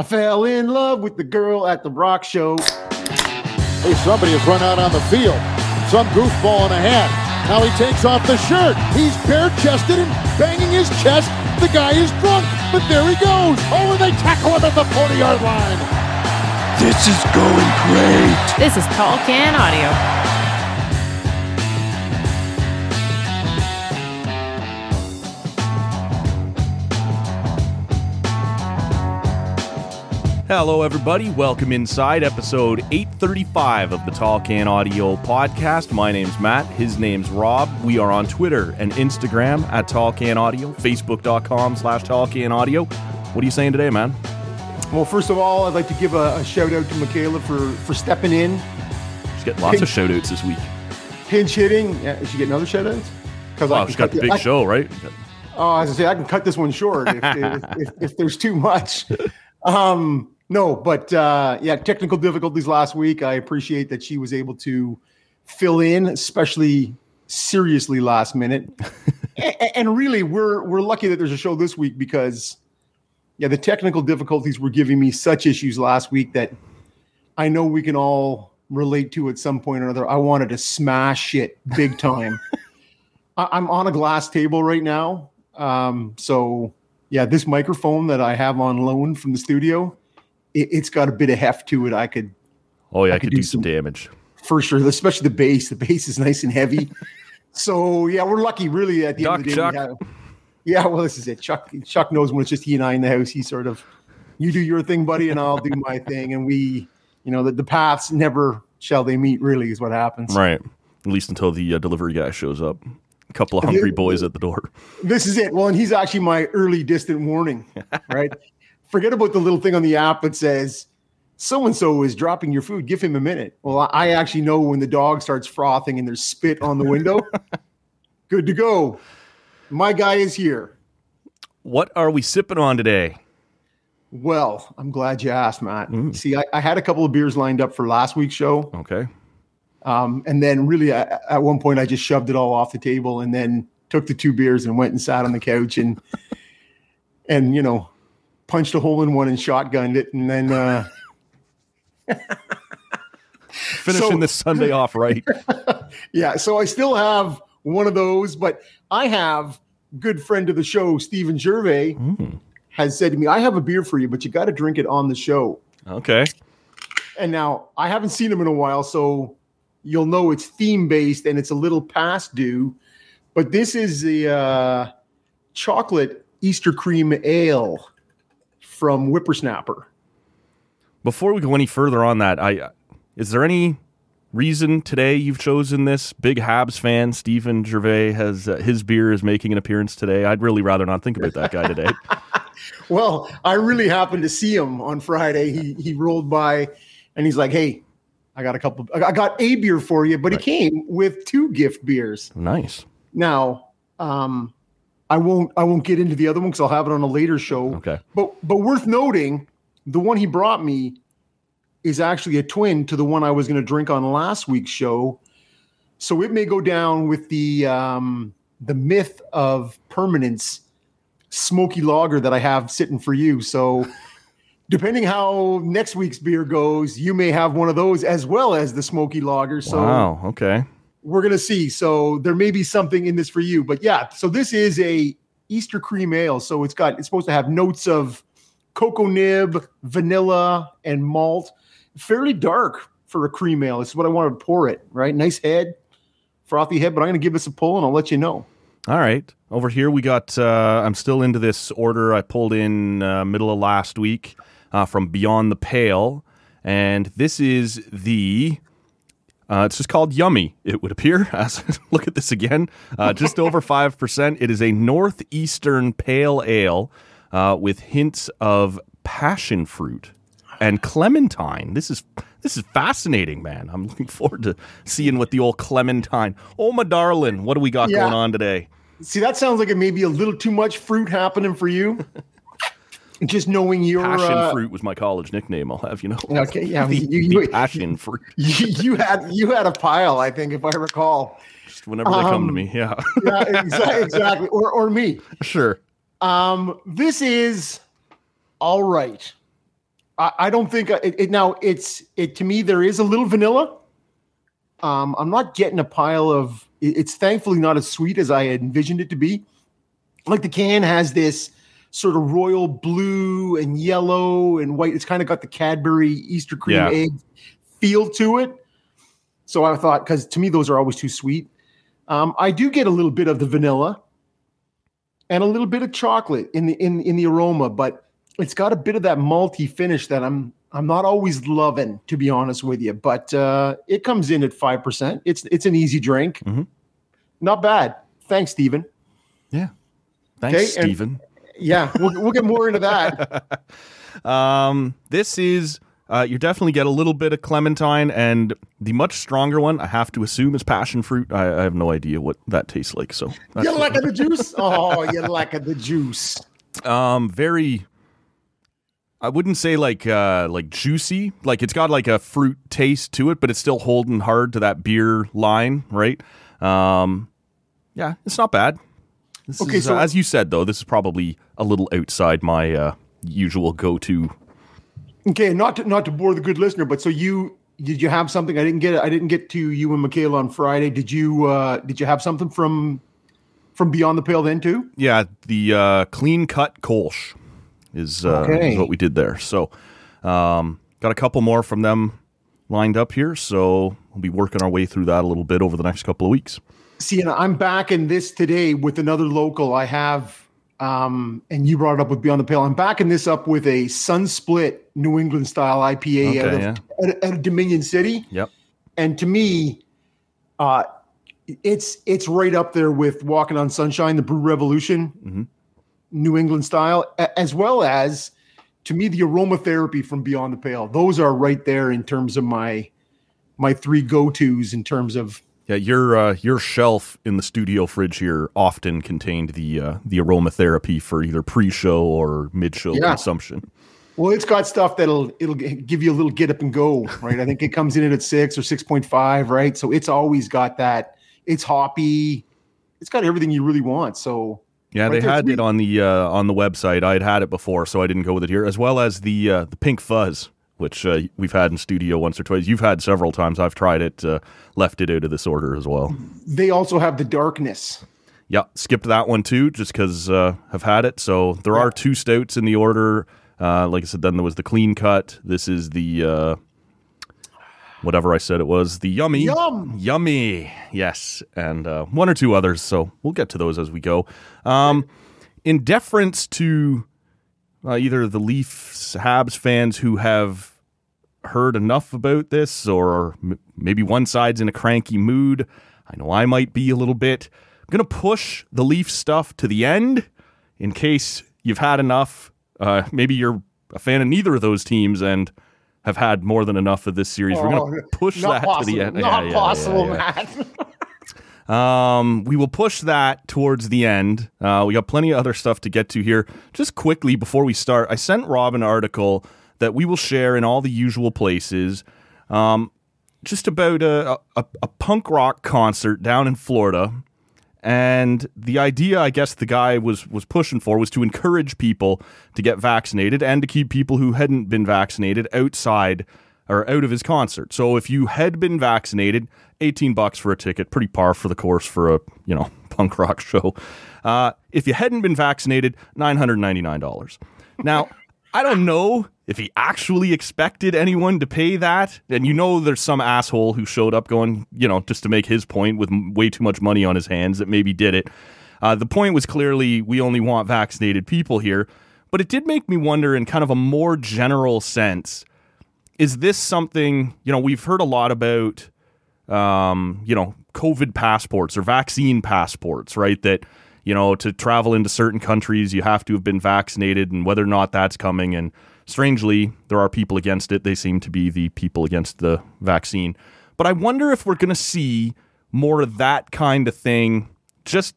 I fell in love with the girl at the rock show. Hey, somebody has run out on the field. Some goofball in a hat. Now he takes off the shirt. He's bare chested and banging his chest. The guy is drunk, but there he goes. Oh, and they tackle him at the 40 yard line. This is going great. This is Tall Can Audio. Hello, everybody. Welcome inside episode 835 of the Tall Can Audio podcast. My name's Matt. His name's Rob. We are on Twitter and Instagram at Tall Can Audio, Facebook.com slash Tall Can Audio. What are you saying today, man? Well, first of all, I'd like to give a, a shout out to Michaela for, for stepping in, She's getting lots of shout outs this week. pinch hitting. Yeah, is she getting other shout outs? Because Oh, she's got the big show, right? Oh, as I say, I can cut this one short if, if, if, if there's too much. Um, no, but uh, yeah, technical difficulties last week. I appreciate that she was able to fill in, especially seriously last minute. and, and really, we're we're lucky that there's a show this week because yeah, the technical difficulties were giving me such issues last week that I know we can all relate to at some point or another. I wanted to smash it big time. I- I'm on a glass table right now. Um, so yeah, this microphone that I have on loan from the studio, it, it's got a bit of heft to it. I could Oh, yeah, I, I could could do do some damage. for sure, especially the base. The base is nice and heavy. so yeah, we're lucky really at the Chuck, end of the day. we have- yeah, well, this is it. Chuck Chuck knows when it's just he and I in the house. He sort of you do your thing, buddy, and I'll do my thing. And we, you know, the, the paths never shall they meet, really, is what happens. Right. At least until the uh, delivery guy shows up. A couple of hungry boys at the door. This is it. Well, and he's actually my early distant warning, right? Forget about the little thing on the app that says so and so is dropping your food. Give him a minute. Well, I- actually know when the dog starts frothing and there's spit on the window. Good to go. My guy is here. What are we sipping on today? Well, I'm glad you asked, Matt. See, I, I had a couple of beers lined up for last week's show. Okay. Um, and then really I, at one point I just shoved it all off the table and then took the two beers and went and sat on the couch and and you know punched a hole in one and shotgunned it and then uh Finishing So- this Sunday off right. yeah so I still have one of those but I have good friend of the show Stephen Gervais has said to me I have a beer for you but you got to drink it on the show Okay. and now I haven't seen him in a while, so you'll know it's theme based and it's a little past due. But this is the uh, chocolate Easter cream ale from Whippersnapper. Before we go any further on that, I is there any reason today you've chosen this? Big Habs fan Stephen Gervais has uh, his beer is making an appearance today. I'd really rather not think about that guy today. Well, I really happened to see him on Friday. He he rolled by, and he's like, "Hey, I got a couple. I got a beer for you." But he came with two gift beers. nice. Now, um, I won't I won't get into the other one because I'll have it on a later show. Okay. But but worth noting, the one he brought me is actually a twin to the one I was going to drink on last week's show. So it may go down with the um, the myth of permanence smoky lager that I have sitting for you. So depending how next week's beer goes, you may have one of those as well as the smoky lager. So wow. Okay. We're gonna see. So there may be something in this for you. But yeah, so this is a Easter cream ale. So it's got it's supposed to have notes of cocoa nib, vanilla, and malt. Fairly dark for a cream ale. This is what I want to pour it. Right, nice head, frothy head. But I'm to give this a pull, and I'll let you know. All right. Over here, we got. Uh, I'm still into this order I pulled in uh, middle of last week uh, from Beyond the Pale, and this is the. Uh, it's just called Yummy. It would appear. As look at this again, uh, just over five percent. It is a northeastern pale ale uh, with hints of passion fruit and clementine. This is this is fascinating, man. I'm looking forward to seeing what the old clementine. Oh my darling, what do we got Yeah. going on today? See, that sounds like it may be a little too much fruit happening for you. Just knowing your Passion uh, fruit was my college nickname. I'll have you know. Okay, yeah, the, you- the you- passion fruit. you, you had you had a pile, I think, if I recall. Just whenever they come to Um, me, yeah, Yeah, exa- exactly. Or or me. sure. Um, this is all right. I, I don't think it, it now. It's it to me. There is a little vanilla. Um, I'm not getting a pile of. it- It's thankfully not as sweet as I had envisioned it to be. Like the can has this sort of royal blue and yellow and white. It's kind of got the Cadbury Easter cream Yeah. egg feel to it. So I thought, because to me those are always too sweet. Um, I do get a little bit of the vanilla and a little bit of chocolate in the in in the aroma, but it's got a bit of that malty finish that I'm I'm not always loving, to be honest with you. But uh, it comes in at five percent. It's it's an easy drink, Mhm. not bad. Thanks, Stephen. Yeah. Thanks, Okay, Stephen. Yeah, we'll, we'll get more into that. Um, this is uh, you definitely get a little bit of clementine, and the much stronger one, I have to assume, is passion fruit. I, I have no idea what that tastes like, so that's you like the juice? Oh, you're like the juice? um very. I wouldn't say like uh like juicy, like it's got like a fruit taste to it, but it's still holding hard to that beer line, right? Um, yeah, it's not bad. This Okay, is, so- uh, as you said though, this is probably a little outside my uh, usual go-to Okay, not to, not to bore the good listener, but so you did you have something? I didn't get. I didn't get to you and Michaela on Friday. Did you? uh Did you have something from from Beyond the Pale then too? Yeah, the uh, clean cut Kolsch is, uh, Okay. is what we did there. So, um, got a couple more from them lined up here. So we'll be working our way through that a little bit over the next couple of weeks. See, and I'm back in this today with another local. I have, um, and you brought it up with Beyond the Pale. I'm backing this up with a Sun Split New England style IPA out, Okay, of, out, out of Dominion City. Yep. And to me, uh, it's it's right up there with Walking on Sunshine, the Brew Revolution, Mhm. New England style, as well as to me the aromatherapy from Beyond the Pale. Those are right there in terms of my my three go tos in terms of Yeah, your uh, your shelf in the studio fridge here often contained the uh, the aromatherapy for either pre-show or mid-show Yeah. consumption. Well, it's got stuff that'll it'll give you a little get up and go, right? I think it comes in at six or six point five, right? So it's always got that. It's hoppy. It's got everything you really want. So Yeah, Right they had it on the uh, on the website. I had had it before, so I didn't go with it here, as well as the uh, the pink fuzz, which uh, we've had in studio once or twice. You've had several times. I've tried it, uh, left it out of this order as well. they also have the darkness. Yeah, skipped that one too, just because uh, I've had it. So there are two stouts in the order. Uh, like I said, then there was the clean cut. This is the uh, whatever I said it was. The yummy, Yum. yummy, yes, and uh, one or two others. So we'll get to those as we go. Um, in deference to uh, either the Leafs Habs fans who have heard enough about this, or m- maybe one side's in a cranky mood. I know I might be a little bit. I'm gonna push the Leaf stuff to the end in case you've had enough. Uh, maybe you're a fan of neither of those teams and have had more than enough of this series. We're gonna Oh, push that possible. to the end. Not yeah, possible, yeah, yeah. Matt. Um, we will push that towards the end. Uh, we got plenty of other stuff to get to here. Just quickly before we start, I sent Rob an article that we will share in all the usual places. Um, just about a, a, a punk rock concert down in Florida. And the idea, I guess, the guy was was pushing for was to encourage people to get vaccinated and to keep people who hadn't been vaccinated outside or out of his concert. So if you had been vaccinated, eighteen bucks for a ticket, pretty par for the course for a you know punk rock show. Uh, if you hadn't been vaccinated, nine hundred ninety nine dollars. Now. I don't know if he actually expected anyone to pay that. And you know, there's some asshole who showed up going, you know, just to make his point with way too much money on his hands that maybe did it. Uh, the point was clearly we only want vaccinated people here. But it did make me wonder, in kind of a more general sense, is this something, you know, we've heard a lot about, um, you know, COVID passports or vaccine passports, right? That, you know, to travel into certain countries, you have to have been vaccinated and whether or not that's coming. And strangely, there are people against it. They seem to be the people against the vaccine. But I wonder if we're going to see more of that kind of thing just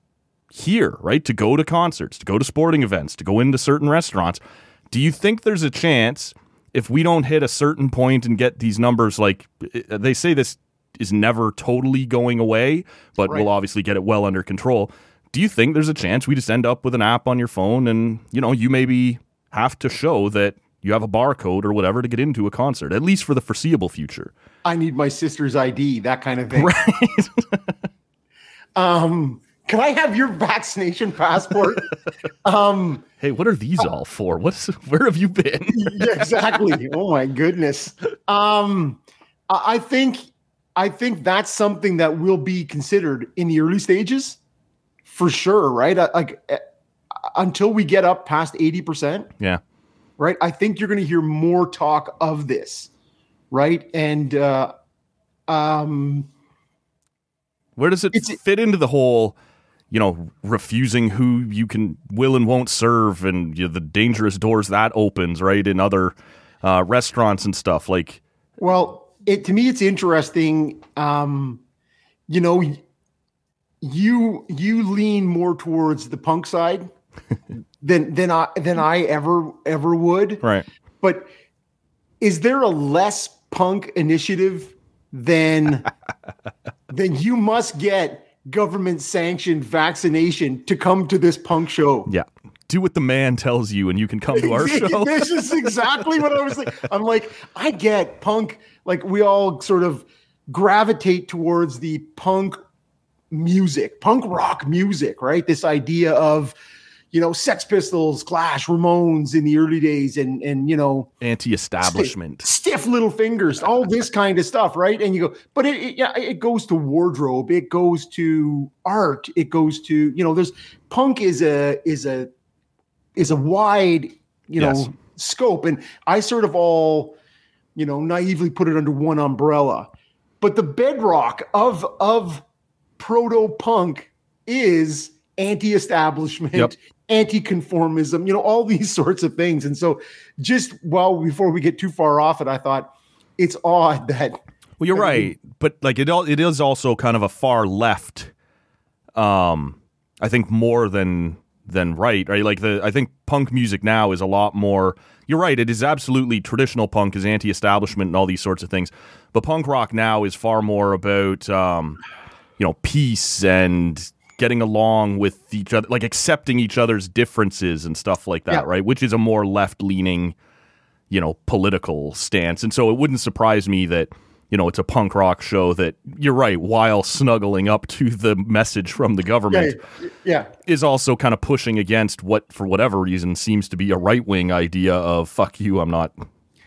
here, right? To go to concerts, to go to sporting events, to go into certain restaurants. Do you think there's a chance if we don't hit a certain point and get these numbers like eh, they say this is never totally going away, but Right. we'll obviously get it well under control. Do you think there's a chance we just end up with an app on your phone and, you know, you maybe have to show that you have a barcode or whatever to get into a concert, at least for the foreseeable future? I need my sister's ID, that kind of thing. Right. Um, can I have your vaccination passport? um, hey, what are these all for? What's where have you been? yeah, exactly. Oh my goodness. Um, I think I think that's something that will be considered in the early stages, for sure. Right, Uh, like uh, until we get up past eighty percent. yeah. Right, I think you're going to hear more talk of this. Right, and uh, um, Where does it fit into the whole, you know, refusing who you can will and won't serve, and you know, the dangerous doors that opens, right, in other uh, restaurants and stuff. Like, Well, it to me it's interesting. Um, you know, you you lean more towards the punk side than than I than I ever ever would. right? But is there a less punk initiative than than you must get government sanctioned vaccination to come to this punk show? Yeah. Do what the man tells you, and you can come to our show. this is exactly what I was thinking. I'm like, I get punk, like we all sort of gravitate towards the punk music, punk rock music, right? This idea of, you know, Sex Pistols, Clash, Ramones in the early days, and and you know, Anti-establishment. stiff little fingers, all this kind of stuff, right? And you go, but it, it yeah, it goes to wardrobe, it goes to art, it goes to you know, there's punk is a is a is a wide you know Yes. scope, and I sort of all you know naively put it under one umbrella, but the bedrock of of proto punk is anti-establishment Yep. anti-conformism you know all these sorts of things and so just well before we get too far off it i thought it's odd that Well, you're I mean- right, but like it, all, it is also kind of a far left. Um, I think more than than right, right? Like the I think punk music now is a lot more. You're right. It is absolutely traditional punk is anti-establishment and all these sorts of things, but punk rock now is far more about um, you know peace and getting along with each other, like accepting each other's differences and stuff like that, Yeah. right? Which is a more left-leaning you know, political stance. And so it wouldn't surprise me that, you know, it's a punk rock show that you're right, while snuggling up to the message from the government, yeah is also kind of pushing against what, for whatever reason, seems to be a right wing idea of fuck you, I'm not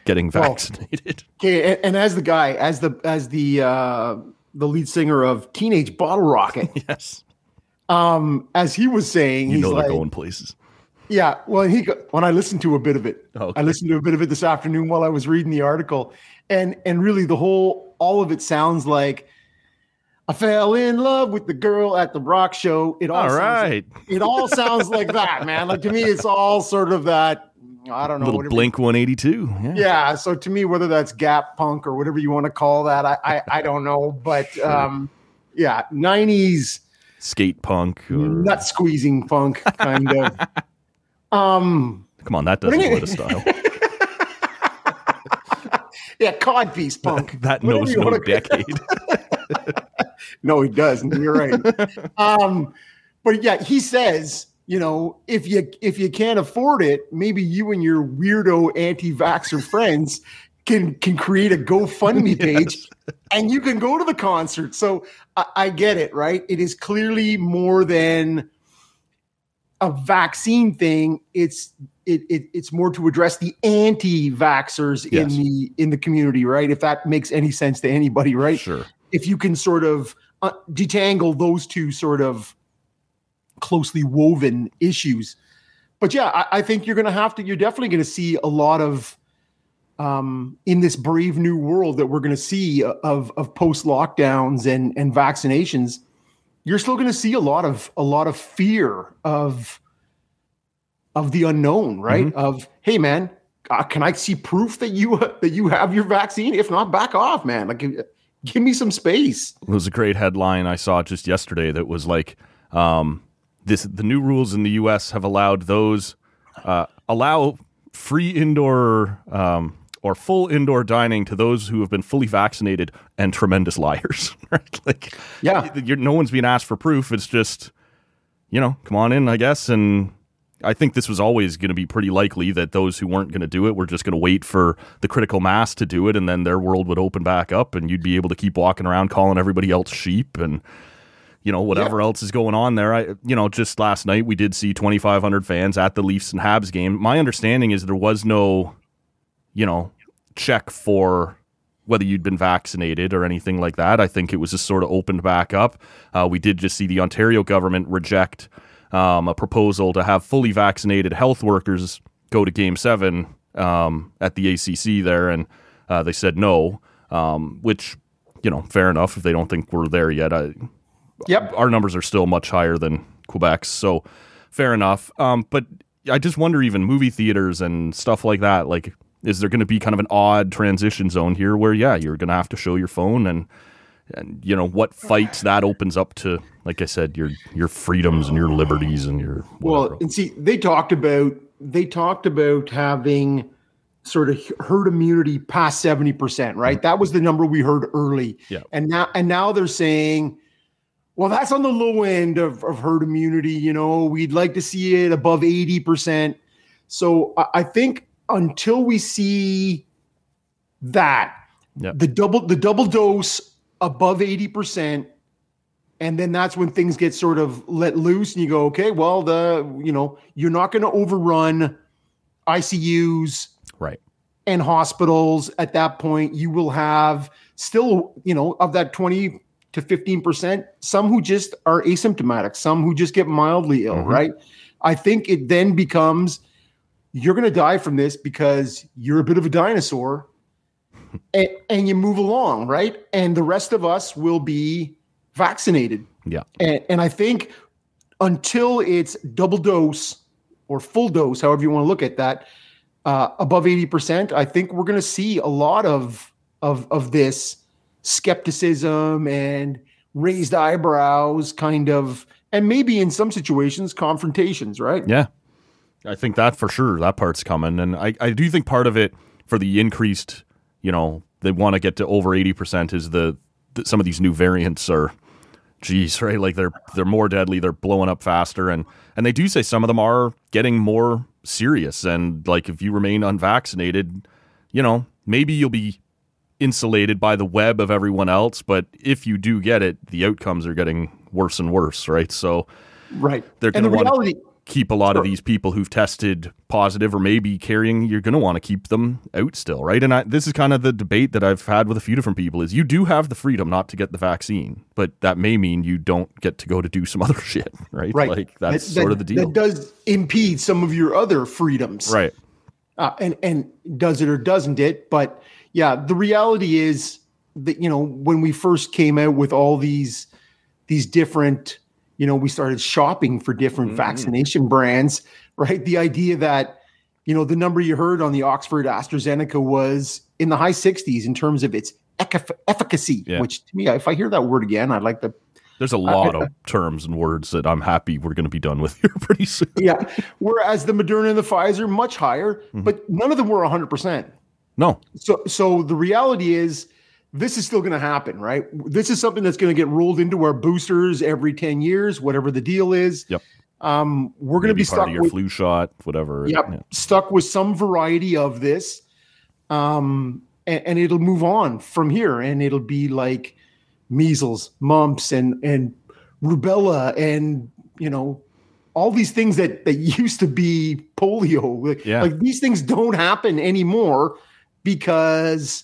getting Well, vaccinated. okay and, and as the guy as the as the uh the lead singer of teenage bottle rocket yes. um as he was saying You know they're going places. Yeah, well, he go- when I listened to a bit of it, Okay. I listened to a bit of it this afternoon while I was reading the article, and and really the whole all of it sounds like I fell in love with the girl at the rock show. It all, All right. like, it all sounds like that, man. Like to me, it's all sort of that. I don't know. Little Blink 182. Yeah. Yeah. So to me, whether that's Gap Punk or whatever you want to call that, I I, I don't know, but um, yeah, nineties Skate punk. Or, nut squeezing punk kind of. Um. come on, that doesn't fit a style. Yeah, codpiece punk. that Whatever knows no wanna- decade. No, he doesn't. You're right. um, but yeah, he says, you know, if you if you can't afford it, maybe you and your weirdo anti-vaxxer friends can can create a GoFundMe page and you can go to the concert. So I, I get it, right? It is clearly more than a vaccine thing. It's it, it it's more to address the anti-vaxxers Yes. in the in the community, right? If that makes any sense to anybody, right? Sure. If you can sort of uh, detangle those two sort of closely woven issues. But yeah, I, I think you're going to have to. You're definitely going to see a lot of um, in this brave new world that we're going to see of of post lockdowns and and vaccinations. You're still going to see a lot of a lot of fear of of the unknown, right? Of hey, man, uh, can I see proof that you that you have your vaccine? If not, back off, man. Like, uh, give me some space. It was a great headline I saw just yesterday that was like, um, this the new rules in the U.S. have allowed those uh, allow free indoor um, or full indoor dining to those who have been fully vaccinated and tremendous liars. right? Like, Yeah. no one's being asked for proof. It's just, you know, come on in, I guess. And I think this was always going to be pretty likely that those who weren't going to do it were just going to wait for the critical mass to do it, and then their world would open back up, and you'd be able to keep walking around calling everybody else sheep and. You know whatever else is going on there. I, you know, just last night we did see 2,500 fans at the Leafs and Habs game. My understanding is there was no, you know, check for whether you'd been vaccinated or anything like that. I think it was just sort of opened back up. Uh, we did just see the Ontario government reject um, a proposal to have fully vaccinated health workers go to Game Seven um, at the ACC there, and uh, they said no. Um, which, you know, fair enough if they don't think we're there yet. I, Yep. our numbers are still much higher than Quebec's, so fair enough. Um, but I just wonder, even movie theaters and stuff like that, like, is there going to be kind of an odd transition zone here where, yeah, you're going to have to show your phone and, and you know what fights that opens up to, like I said, your your freedoms and your liberties and your whatever. Well, and see, they talked about they talked about having sort of herd immunity past 70%, right? That was the number we heard early. Yeah. And now and now they're saying, well, that's on the low end of, of herd immunity. You know, we'd like to see it above 80%. So I, I think until we see that, Yeah. the double the double dose above 80%, and then that's when things get sort of let loose and you go okay well the you know you're not going to overrun icus right. and hospitals at that point you will have still you know of that 20 to 15% some who just are asymptomatic some who just get mildly ill Mhm. right i think it then becomes you're going to die from this because you're a bit of a dinosaur and, and you move along right and the rest of us will be vaccinated Yeah. and, and I think until it's double dose or full dose, however you want to look at that, uh, above 80%, I think we're going to see a lot of, of, of this skepticism and raised eyebrows kind of, and maybe in some situations, confrontations, right? Yeah. I think that for sure, that part's coming. And I, I do think part of it for the increased, you know, they want to get to over 80% is the, the some of these new variants are, geez, right? Like they're, they're more deadly. They're blowing up faster. And, and they do say some of them are getting more serious. And like, if you remain unvaccinated, you know, maybe you'll be insulated by the web of everyone else. But if you do get it, the outcomes are getting worse and worse. Right. So, Right. they're going the to want reality, to keep a lot of these people who've tested positive or maybe carrying you're going to want to keep them out still right and I, this is kind of the debate that i've had with a few different people is you do have the freedom not to get the vaccine but that may mean you don't get to go to do some other shit right right. like that's That- sort that- of the deal That does impede some of your other freedoms. right uh, and and does it or doesn't it but yeah the reality is that you know when we first came out with all these these different you know we started shopping for different vaccination brands right the idea that you know the number you heard on the oxford astrazeneca was in the high 60s in terms of its efficacy Yeah. which to me if i hear that word again i'd like to there's a lot of terms and words that i'm happy we're going to be done with here pretty soon yeah whereas the moderna and the pfizer much higher Mm-hmm. but none of them were 100% no So, so the reality is, this is still going to happen, right? This is something that's going to get rolled into our boosters every ten years, whatever the deal is. Yep. Um, we're going to be stuck with, flu shot whatever yep, Yeah. stuck with some variety of this, um, and, and it'll move on from here, and it'll be like measles, mumps, and and rubella, and you know, all these things that that used to be polio. Like, Yeah. like these things don't happen anymore because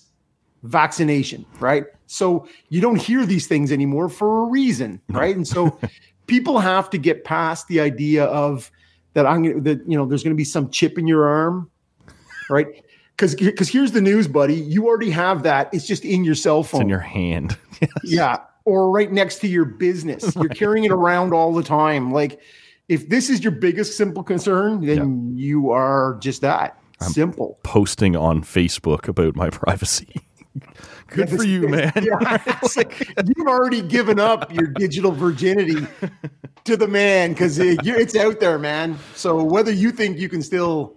vaccination, right? So you don't hear these things anymore for a reason, right? And so people have to get past the idea of that I'm gonna that you know there's going to be some chip in your arm, right? Because because here's the news, buddy. You already have that. It's just in your cell phone. It's in your hand. Yeah. Or right next to your business. You're carrying it around all the time. Like, if this is your biggest simple concern, then you are just that simple. Posting on Facebook about my privacy. Good Yeah, for you, man. Yeah, like, you've already given up your digital virginity to the man because it's out there, man. So whether you think you can still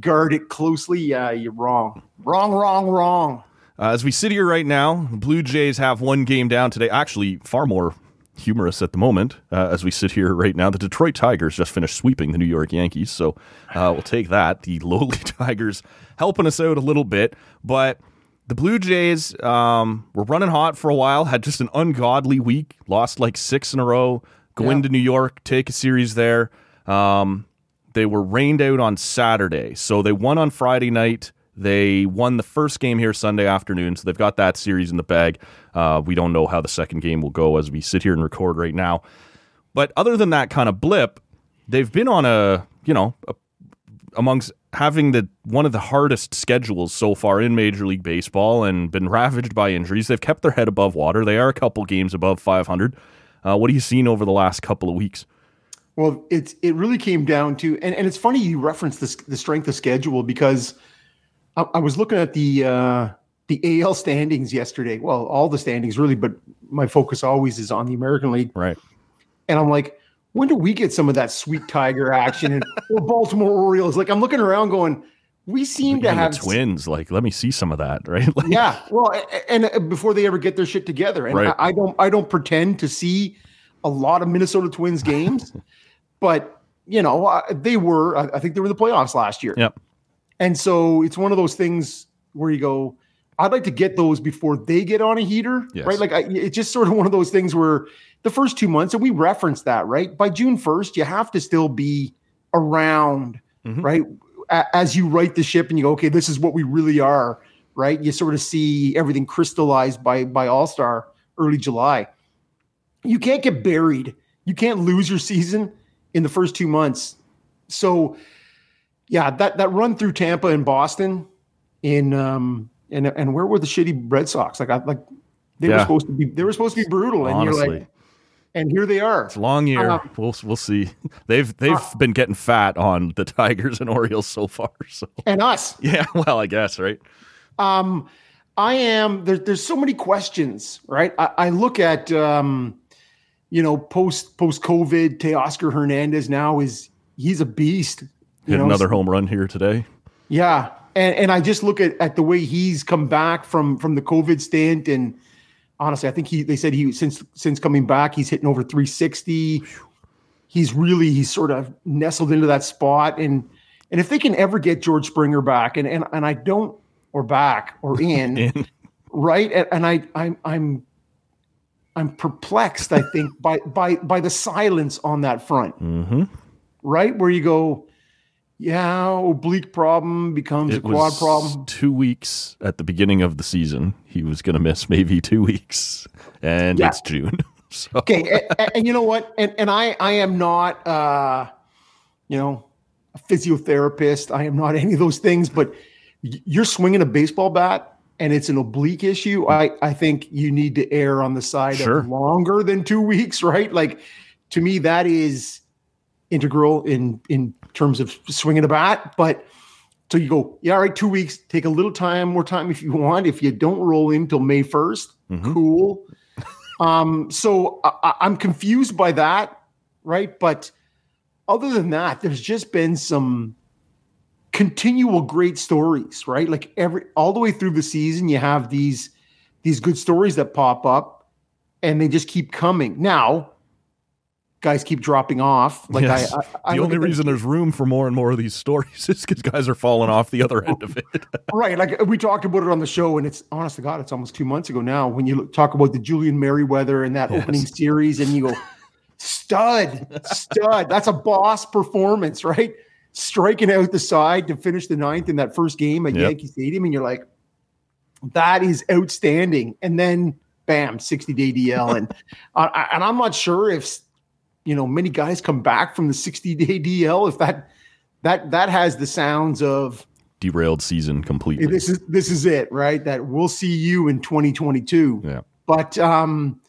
guard it closely, yeah, you're wrong. Wrong, wrong, wrong. Uh, as we sit here right now, the Blue Jays have one game down today. Actually, far more humorous at the moment uh, as we sit here right now. The Detroit Tigers just finished sweeping the New York Yankees, so uh, we'll take that. The lowly Tigers helping us out a little bit, but the Blue Jays um, were running hot for a while. Had just an ungodly week. Lost like six in a row. Go Yeah. into New York, take a series there. Um, they were rained out on Saturday, so they won on Friday night. They won the first game here Sunday afternoon, so they've got that series in the bag. Uh, we don't know how the second game will go as we sit here and record right now. But other than that kind of blip, they've been on a you know a, amongst having the one of the hardest schedules so far in Major League Baseball and been ravaged by injuries. They've kept their head above water. They are a couple games above 500. Uh, what have you seen over the last couple of weeks? Well, it's it really came down to, and, and it's funny you reference this the strength of schedule because I, I was looking at the uh, the AL standings yesterday. Well, all the standings really, but my focus always is on the American League. Right. And I'm like, when do we get some of that sweet tiger action and or Baltimore Orioles? Like I'm looking around, going, we seem to have Twins. Like, let me see some of that. Right. Like, yeah. Well, a- a- and uh, before they ever get their shit together, and Right. I, I don't, I don't pretend to see a lot of Minnesota Twins games, but you know, uh, they were. I I think they were in the playoffs last year, Yep. And so it's one of those things where you go, I'd like to get those before they get on a heater, Yes. right? Like I, it's just sort of one of those things where the first two months, and we referenced that, right? By June first, you have to still be around, Mhm. right? A- As you write the ship and you go, okay, this is what we really are, right? You sort of see everything crystallized by by All Star early July. You can't get buried. You can't lose your season in the first two months. So, yeah, that that run through Tampa and Boston, in um, and and where were the shitty Red Sox? Like, I like they were supposed to be they were supposed to be brutal, and you're Honestly. like, and here they are. It's a long year. Um, we'll we'll see. They've they've Uh, been getting fat on the Tigers and Orioles so far. So And us. yeah, well, I guess right. Um, I am there, there's so many questions, right? I, I look at um, you know, post post COVID, Teoscar Hernandez now is he's a beast. Hit know, another home run here today. Yeah. And and I just look at, at the way he's come back from from the COVID stint and honestly, I think he they said he since since coming back, he's hitting over 360. He's really he's sort of nestled into that spot. And and if they can ever get George Springer back, and and, and I don't or back or in, In. right? And, and I I'm I'm I'm perplexed, I think, by by by the silence on that front Mm-hmm. right? Where you go, yeah, oblique problem becomes It a quad problem. two weeks at the beginning of the season. He was going to miss maybe two weeks, and Yeah. it's June. So Okay, a- a- and, you know what? And and I I am not uh, you know, a physiotherapist. I am not any of those things. But you're swinging a baseball bat. And it's an oblique issue. I, I think you need to err on the side Sure. of longer than two weeks, right? Like, to me, that is integral in in terms of swinging a bat. But so you go, yeah, all right, two weeks. Take a little time, more time if you want. If you don't roll in till May 1st Mhm. cool. um, so I- I'm confused by that, right? But other than that, there's just been some continual great stories, right? Like every all the way through the season, you have these these good stories that pop up, and they just keep coming. Now, guys keep dropping off. Like Yes. I, I, I the only reason there's room for more and more of these stories is because guys are falling off the other end of it. right like we talked about it on the show and it's honest to god it's almost two months ago now when you talk about the julian merryweather and that Yes. opening series and you go stud, stud. That's a boss performance, right? Striking out the side to finish the ninth in that first game at Yep. Yankee Stadium, and you're like, that is outstanding. And then, bam, 60 day DL, and uh, and I'm not sure if you know many guys come back from the 60 day DL if that that that has the sounds of Derailed season completely. this is this is it, right? That we'll see you in 2022. Yeah. But um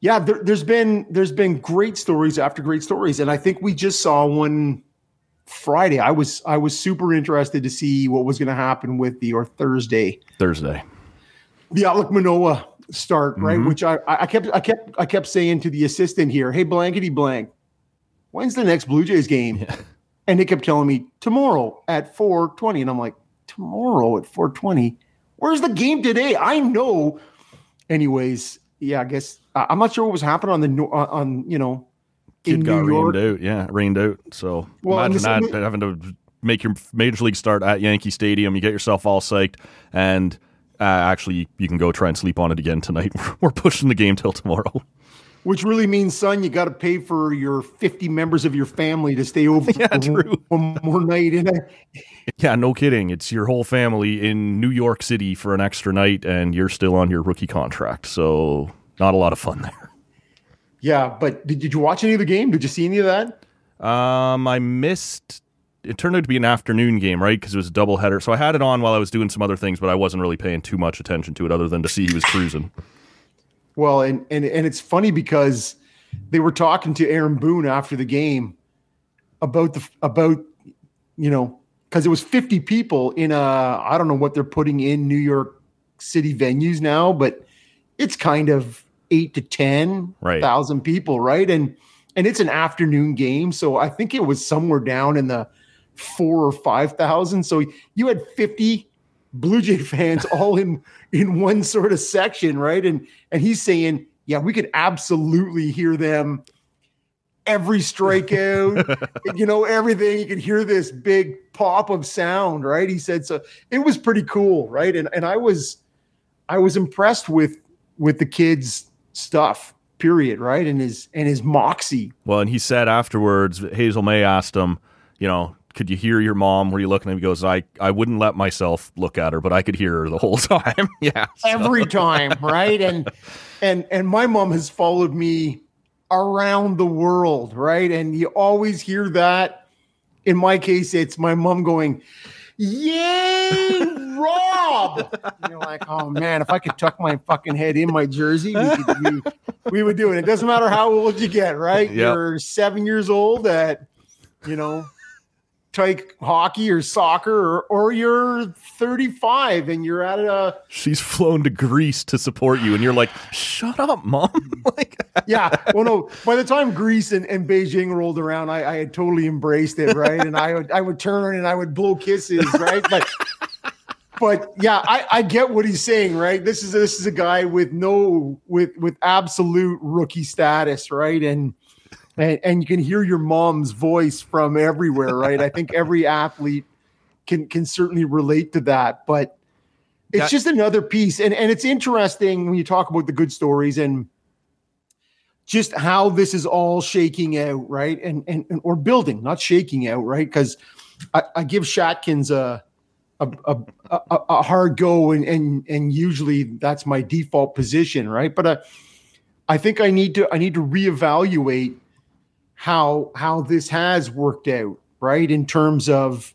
yeah, there, there's been there's been great stories after great stories, and I think we just saw one Friday. I was I was super interested to see what was going to happen with the or Thursday Thursday. the Alek Manoah start, right? Mhm. Which I I kept I kept I kept saying to the assistant here, "Hey, blankety blank, when's the next Blue Jays game?" Yeah. And he kept telling me tomorrow at four twenty, and I'm like, tomorrow at four twenty. Where's the game today? I know. Anyways, yeah, I guess I'm not sure what was happening on the no- on, you know in Kid got New York. rained out. Yeah, rained out. So Well, imagine that having to make your major league start at Yankee Stadium. You get yourself all psyched, and uh, actually, you can go try and sleep on it again tonight. We're pushing the game till tomorrow. Which really means, son, you got to pay for your 50 members of your family to stay over Yeah, for true. one more night. And I- Yeah, no kidding. It's your whole family in New York City for an extra night, and you're still on your rookie contract. So not a lot of fun there. yeah, but did, did you watch any of the game? Did you see any of that? Um, I missed. It turned out to be an afternoon game, right? Because it was a doubleheader. So I had it on while I was doing some other things, but I wasn't really paying too much attention to it, other than to see he was cruising. Well, and and and it's funny because they were talking to Aaron Boone after the game about the about you know because it was 50 people in a I don't know what they're putting in New York City venues now, but it's kind of eight to ten Right. thousand people, right? And and it's an afternoon game, so I think it was somewhere down in the four or five thousand. So you had 50 Blue Jay fans all in in one sort of section, right? And and he's saying, yeah, we could absolutely hear them every strikeout, you know, everything. You could hear this big pop of sound, right? He said so it was pretty cool, right? And and I was I was impressed with with the kids stuff, period, right? And his and his moxie. Well, and he said afterwards, Hazel Mae asked him, you know, could you hear your mom? Were you looking at? He goes, I, I wouldn't let myself look at her, but I could hear her the whole time. yeah. so- every time, right? And and and my mom has followed me around the world, right? And you always hear that. In my case, it's my mom going, "Yay, Rob!" You're like, "Oh man, if I could tuck my fucking head in my jersey, we, could, we, we would do it." It doesn't matter how old you get, right? Yep. You're seven years old at, you know, take hockey or soccer, or, or you're 35 and you're at a She's flown to Greece to support you, and you're like, shut up, mom. like, yeah. Well, no. By the time Greece and, and Beijing rolled around, I, I had totally embraced it, right? And I would I would turn and I would blow kisses, right? But but yeah, I, I get what he's saying, right? This is this is a guy with no with with absolute rookie status, right? And and, and you can hear your mom's voice from everywhere, right? I think every athlete can can certainly relate to that, but it's That- just another piece, and and it's interesting when you talk about the good stories and just how this is all shaking out, right? And and, and or building, not shaking out, right? Because I, I give Shatkins a a, a, a, a hard go, and and and usually that's my default position, right? But I I think I need to I need to reevaluate how how this has worked out, right? In terms of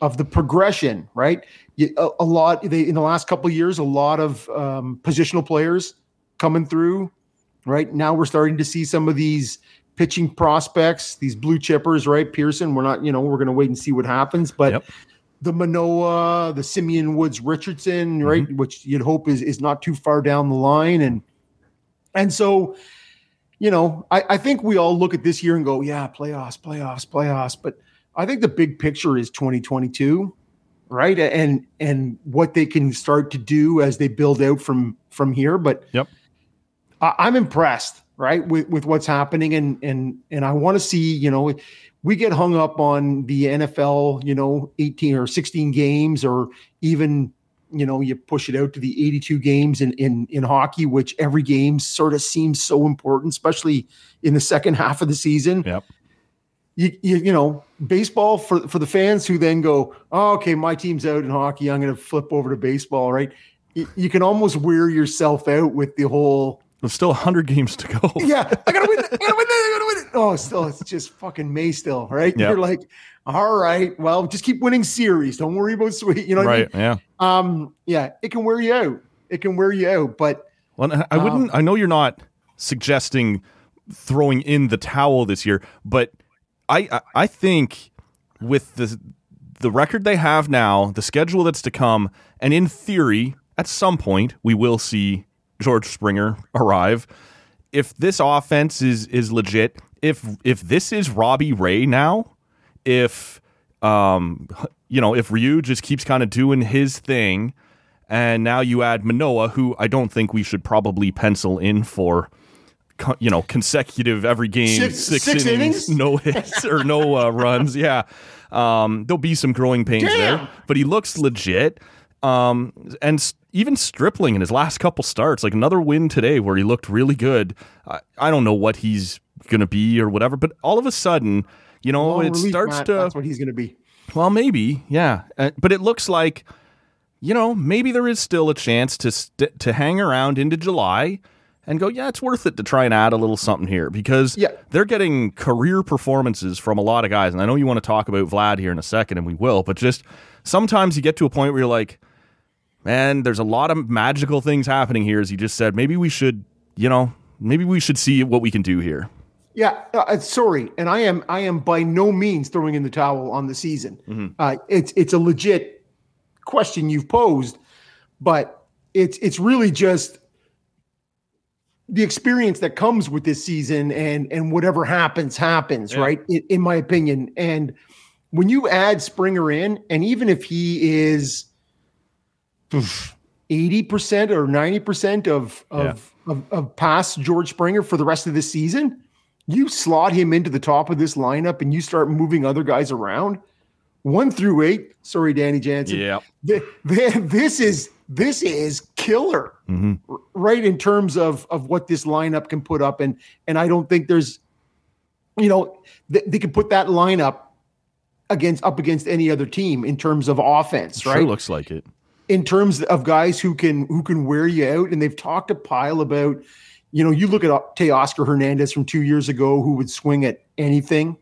of the progression, right? A, a lot they, in the last couple of years, a lot of um, positional players coming through. Right now, we're starting to see some of these pitching prospects, these blue chippers, right? Pearson, we're not, you know, we're going to wait and see what happens, but Yep. the Manoah, the Simeon Woods Richardson, right, which you'd hope is is not too far down the line, and and so, you know, I, I think we all look at this year and go, yeah, playoffs, playoffs, playoffs, but I think the big picture is 2022, right, and and what they can start to do as they build out from from here, but Yep. I, I'm impressed, right, with with what's happening, and and and I want to see, you know, we get hung up on the NFL, you know, 18 or 16 games, or even you know, you push it out to the 82 games in in in hockey, which every game sort of seems so important, especially in the second half of the season. Yep. You, you, you know, baseball for for the fans who then go, oh, okay, my team's out in hockey. I'm going to flip over to baseball, right? You, you can almost wear yourself out with the whole There's still 100 games to go. yeah, I gotta win. I gotta win. I gotta win. Oh, still, it's just fucking May still, right? Yep. You're like, all right, well, just keep winning series. Don't worry about sweet. You know what right. I mean? Yeah. Um, yeah, it can wear you out. It can wear you out. But Well, I- I wouldn't. I know you're not suggesting throwing in the towel this year, but I I, I think with the the record they have now, the schedule that's to come, and in theory, at some point we will see George Springer arrive. If this offense is is legit, if if this is Robbie Ray now, if um you know if Ryu just keeps kind of doing his thing, and now you add Manoah, who I don't think we should probably pencil in for, you know, consecutive every game Six- six, six innings, innings? no hits or no uh, runs. Yeah, um, there'll be some growing pains there, but he looks legit. Um, and even Stripling in his last couple starts, like another win today where he looked really good. I, I don't know what he's gonna be or whatever, but all of a sudden, you know, long it relief, starts Matt, to that's what he's going to be. well, maybe, yeah, uh, but it looks like, you know, maybe there is still a chance to st- to hang around into July and go, yeah, it's worth it to try and add a little something here because Yeah. they're getting career performances from a lot of guys, and I know you want to talk about Vlad here in a second, and we will, but just sometimes you get to a point where you're like, man, there's a lot of magical things happening here, as you just said. Maybe we should, you know, maybe we should see what we can do here. Yeah, uh, sorry, and I am I am by no means throwing in the towel on the season. Mm-hmm. Uh, it's it's a legit question you've posed, but it's it's really just the experience that comes with this season, and and whatever happens happens, right? In, in my opinion, and when you add Springer in, and even if he is eighty percent or ninety percent of of, of of past George Springer for the rest of the season, you slot him into the top of this lineup and you start moving other guys around. One through eight. Sorry, Danny Jansen. Yeah. Th- th- This is this is killer, Mm-hmm. right? In terms of of what this lineup can put up, and and I don't think there's, you know, th- they can put that lineup against up against any other team in terms of offense, Sure right? looks like it. In terms of guys who can who can wear you out, and they've talked a pile about, you know, you look at uh, Teoscar Hernandez from two years ago who would swing at anything,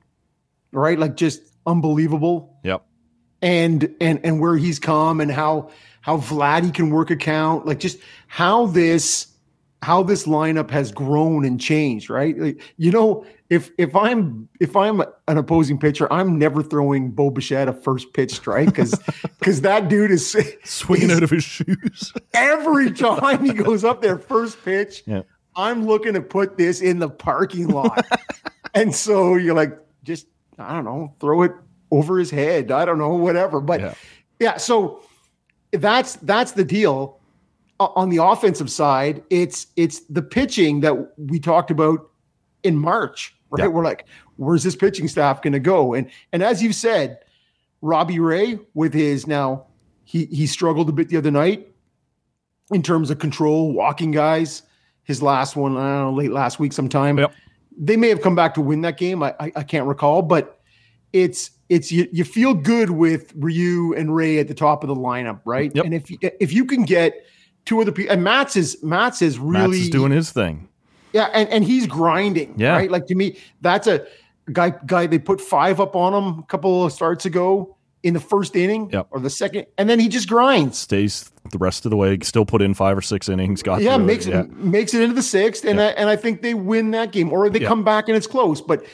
right? Like just unbelievable, Yep. and and and where he's come and how how Vladdy can work a count, like just how this how this lineup has grown and changed, right? Like, you know, if if I'm if I'm an opposing pitcher, I'm never throwing Bo Bichette a first pitch strike because because that dude is Swinging out of his shoes. every time he goes up there first pitch. Yeah. I'm looking to put this in the parking lot, and so you're like, just I don't know, throw it over his head. I don't know, whatever. But Yeah. yeah, so that's that's the deal. On the offensive side, it's it's the pitching that we talked about in March, right? Yeah. We're like, where's this pitching staff going to go? And and as you said, Robbie Ray with his now he he struggled a bit the other night in terms of control, walking guys. His last one, I don't know, late last week sometime. Yep. They may have come back to win that game. I, I I can't recall, but it's it's you, you feel good with Ryu and Ray at the top of the lineup, right? Yep. And if you, if you can get two other people, and Matz is Matz is really Matz is doing his thing. yeah, and, and he's grinding. Yeah. Right. Like to me, that's a guy guy they put five up on him a couple of starts ago in the first inning Yep. or the second, and then he just grinds. Stays the rest of the way. Still put in five or six innings. Got Yeah, makes it. it makes it into the sixth, and Yeah. I, and I think they win that game, or they Yeah. come back and it's close. But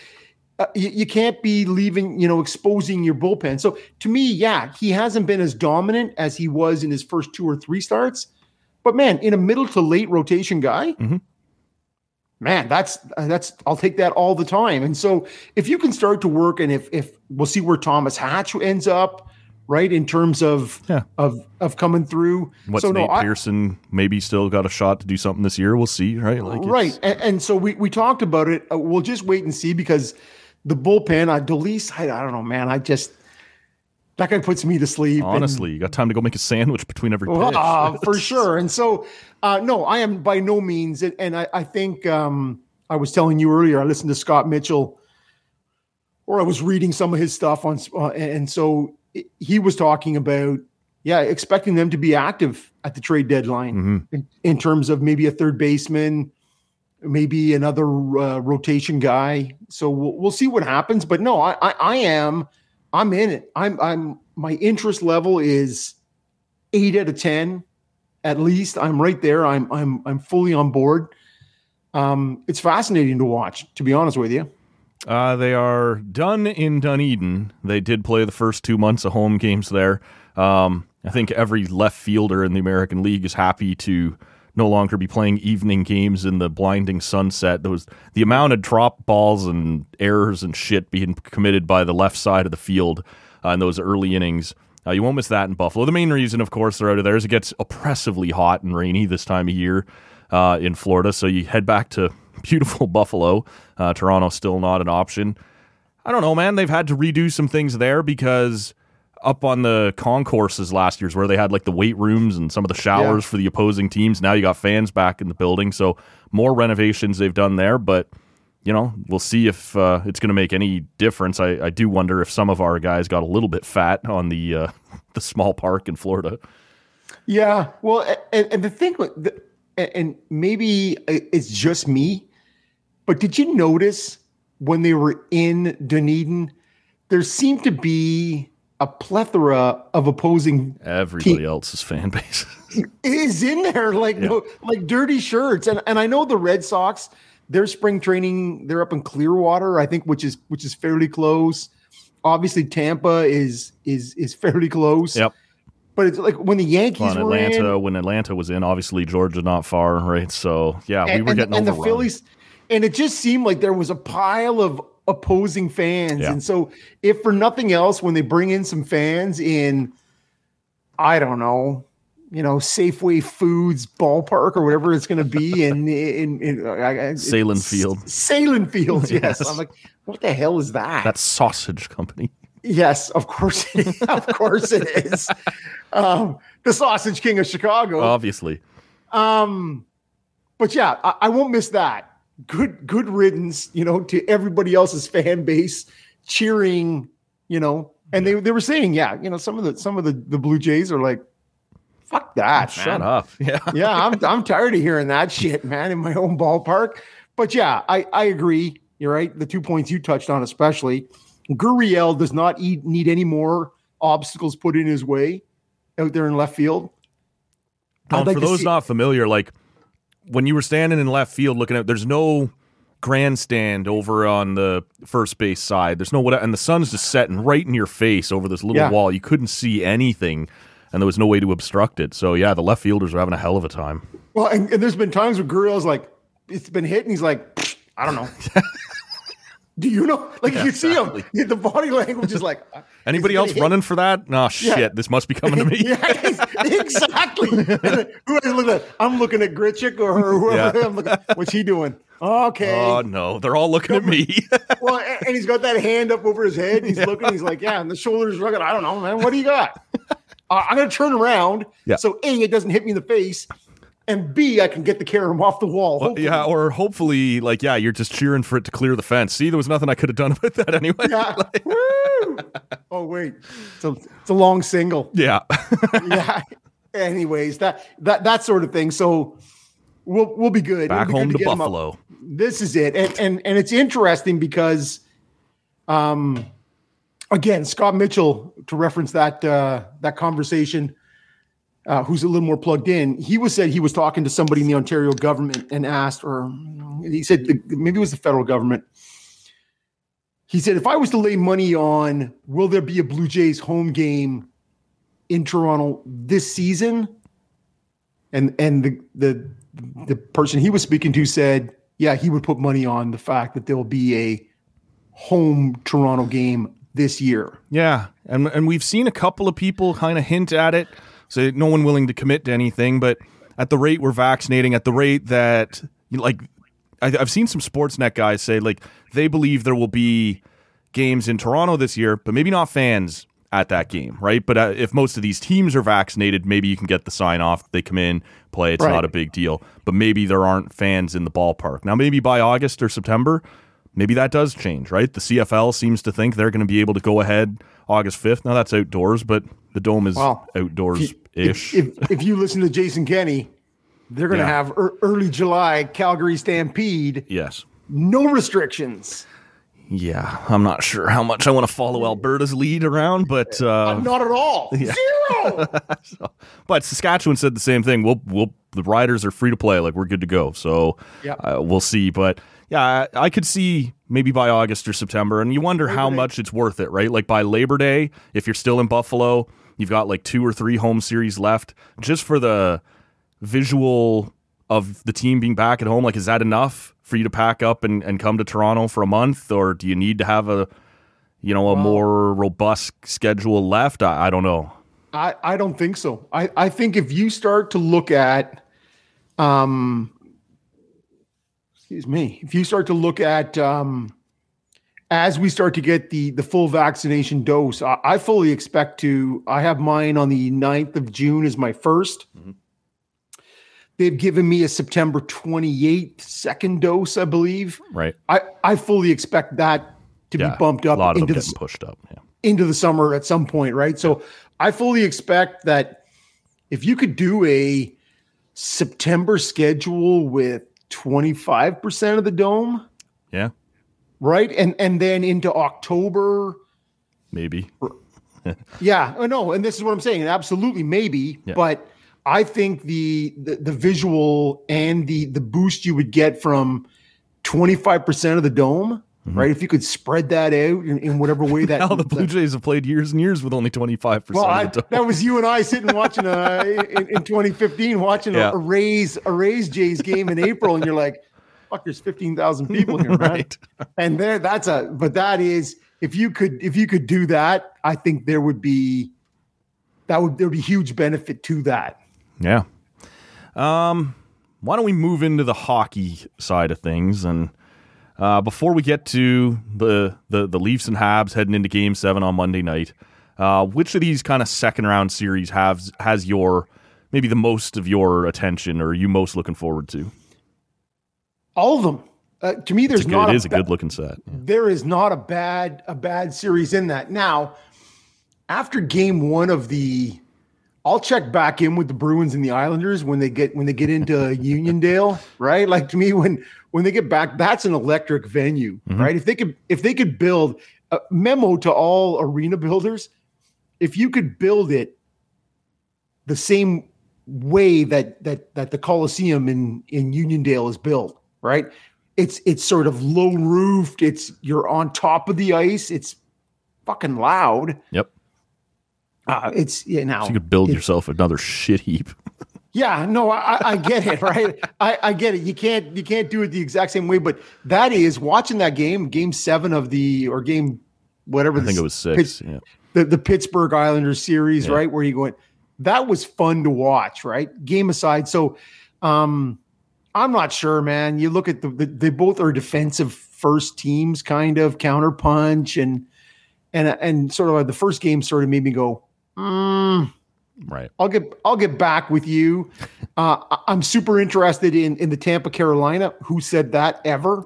uh, you, you can't be leaving, you know, exposing your bullpen. So to me, yeah, he hasn't been as dominant as he was in his first two or three starts. But man, in a middle to late rotation guy, Mhm. man, that's that's I'll take that all the time. And so if you can start to work, and if if we'll see where Thomas Hatch ends up, right, in terms of Yeah. of of coming through. What's so no, Nate I- Pearson maybe still got a shot to do something this year? We'll see, right? Like right. And, and so we, we talked about it. Uh, we'll just wait and see because the bullpen, uh, Dolis, I, I don't know, man. I just, that guy puts me to sleep. and- Honestly, you got time to go make a sandwich between every pitch. Ah, for sure. And so, uh, no, I am by no means. And, and I, I think um, I was telling you earlier, I listened to Scott Mitchell, or I was reading some of his stuff on, uh, and so he was talking about, yeah, expecting them to be active at the trade deadline Mhm. in, in terms of maybe a third baseman, maybe another uh, rotation guy. So we'll, we'll see what happens. But no, I, I, I am, I'm in it. I'm, I'm, my interest level is eight out of ten at least i'm right there i'm i'm i'm fully on board um it's fascinating to watch to be honest with you Uh, they are done in Dunedin. They did play the first two months of home games there. Um, I think every left fielder in the American League is happy to no longer be playing evening games in the blinding sunset. Was the amount of drop balls and errors and shit being committed by the left side of the field uh, in those early innings. Uh, you won't miss that in Buffalo. The main reason, of course, they're out of there is it gets oppressively hot and rainy this time of year uh, in Florida. So you head back to beautiful Buffalo. Uh, Toronto's still not an option. I don't know, man. They've had to redo some things there because up on the concourses last year's where they had like the weight rooms and some of the showers Yeah. for the opposing teams. Now you got fans back in the building, so more renovations they've done there. But you know, we'll see if uh, it's going to make any difference. I, I do wonder if some of our guys got a little bit fat on the uh, the small park in Florida. yeah well and, and the thing the, and- and maybe it's just me but did you notice when they were in dunedin there seemed to be a plethora of opposing Everybody else's fan base. is in there like no like dirty shirts and and I know the Red Sox their spring training they're up in Clearwater I think which is which is fairly close obviously Tampa is is is fairly close yep. but it's like when the Yankees On were Atlanta, in, when Atlanta was in, obviously Georgia not far, right? So yeah, we were and- getting and the. Phillies and it just seemed like there was a pile of opposing fans Yeah. and so if for nothing else when they bring in some fans in I don't know you know Safeway Foods ballpark or whatever it's going to be in in, in I- I- Sahlen Field. Sahlen Fields yes. Yes. I'm like what the hell is that that sausage company. yes of course of course it is um the sausage king of Chicago Obviously. um, but yeah, I, I won't miss that. Good, good riddance, you know, to everybody else's fan base cheering, you know, and they, they were saying, yeah, you know, some of the some of the, the Blue Jays are like, fuck that. Shut up. Yeah. yeah, I'm I'm tired of hearing that shit, man, in my own ballpark. But yeah, I, I agree. You're right. The two points you touched on, especially, Gurriel does not eat, need any more obstacles put in his way out there in left field. Like for those see- not familiar, like when you were standing in left field looking at, there's no grandstand over on the first base side. There's no what, and the sun's just setting right in your face over this little Yeah. wall. You couldn't see anything, and there was no way to obstruct it. So yeah, the left fielders were having a hell of a time. Well, and, and there's been times where Gurriel's like, it's been hit, and he's like, I don't know. Do you know? Like you see him, the body language is like. Anybody is else gonna hit? running for that? Nah, shit. This must be coming to me. yeah, exactly. Who I look at? I'm looking at Grichuk or whoever. Yeah. I'm looking, what's he doing? Okay. Oh no, they're all looking at me. well, and, and he's got that hand up over his head. He's looking. He's like, yeah, and the shoulders rugged. I don't know, man. What do you got? Uh, I'm gonna turn around. Yeah. So a, it doesn't hit me in the face, and b, I can get the carom off the wall. Well, yeah, or hopefully, like, yeah, you're just cheering for it to clear the fence. See, there was nothing I could have done about that anyway. Yeah. Woo! Oh wait, it's a, it's a long single. yeah. Yeah. Anyways, that that that sort of thing. So we'll we'll be good. Back be home good to up. Buffalo. This is it, and and and it's interesting because, um, again, Scott Mitchell to reference that uh, that conversation. Uh, who's a little more plugged in? He was said he was talking to somebody in the Ontario government and asked, or he said maybe it was the federal government. He said, if I was to lay money on, will there be a Blue Jays home game in Toronto this season? And and the the the person he was speaking to said, yeah, he would put money on the fact that there will be a home Toronto game this year. Yeah, and and we've seen a couple of people kind of hint at it. So no one willing to commit to anything, but at the rate we're vaccinating, at the rate that like I, I've seen some Sportsnet guys say like they believe there will be games in Toronto this year, but maybe not fans. at that game, right? But uh, if most of these teams are vaccinated, maybe you can get the sign off. They come in, play. It's Right. not a big deal. But maybe there aren't fans in the ballpark. Now, maybe by August or September, maybe that does change, right? The CFL seems to think they're going to be able to go ahead August 5th. Now, that's outdoors, but the dome is outdoors ish. If, if, if you listen to Jason Kenney, they're going to Yeah. have ear- early July Calgary Stampede, Yes. no restrictions. Yeah, I'm not sure how much I want to follow Alberta's lead around, but uh, Not at all. Zero. but Saskatchewan said the same thing. We'll we'll the riders are free to play, like we're good to go. So Yep. uh, we'll see. But yeah, I, I could see maybe by August or September, and you wonder how Day. much it's worth it, right? Like by Labor Day, if you're still in Buffalo, you've got like two or three home series left, just for the visual of the team being back at home. Like, is that enough for you to pack up and, and come to Toronto for a month, or do you need to have a you know a more robust schedule left? I, I don't know. I, I don't think so. I, I think if you start to look at, um, excuse me, if you start to look at, um, as we start to get the the full vaccination dose, I, I fully expect to. I have mine on the 9th of June as my 1st mm-hmm. They've given me a September 28th second dose, I believe. Right? I, I fully expect that to Yeah, be bumped up a lot of them into the getting pushed up. Yeah. into the summer at some point, right? So I fully expect that if you could do a September schedule with 25% of the dome, Yeah, right? And and then into October, maybe. yeah, no, and this is what I'm saying, absolutely maybe, Yeah. but I think the, the the visual and the the boost you would get from 25% of the dome, Mm-hmm. right? If you could spread that out in, in whatever way that Now the Blue Jays have played years and years with only 25% Well, I, of the that was you and I sitting watching uh, in, in 2015, watching Yeah. a, a Rays a Rays Jays game in April, and you're like, "Fuck, there's 15,000 people here, man." right. And there, that's a. But that is, if you could, if you could do that, I think there would be, that would there would be huge benefit to that. Yeah. Um, why don't we move into the hockey side of things and uh, before we get to the, the the Leafs and Habs heading into Game Seven on Monday night, uh, which of these kind of second round series has has your maybe the most of your attention, or are you most looking forward to? All of them. Uh, to me, there's It's a not good, it is a ba- good looking set. there is not a bad a bad series in that. Now, after game one of the, I'll check back in with the Bruins and the Islanders when they get when they get into Uniondale, right? Like to me, when when they get back, that's an electric venue, right? If they could if they could build a memo to all arena builders, if you could build it the same way that that that the Coliseum in in Uniondale is built, right? It's it's sort of low roofed. It's you're on top of the ice. It's fucking loud. Yep. Uh, it's you know So you could build yourself another shit heap. Yeah, no, I, I get it, right? I, I get it. You can't you can't do it the exact same way, but that is watching that game, game seven of the or game whatever. I think the it was six. Yeah. the the Pittsburgh Islanders series, Yeah. right? Where you going? That was fun to watch, right? Game aside, so um, I'm not sure, man. You look at the, the they both are defensive first teams, kind of counter punch, and and and sort of uh, the first game sort of made me go, mm, Right. I'll get I'll get back with you. Uh, I'm super interested in in the Tampa Carolina. Who said that ever?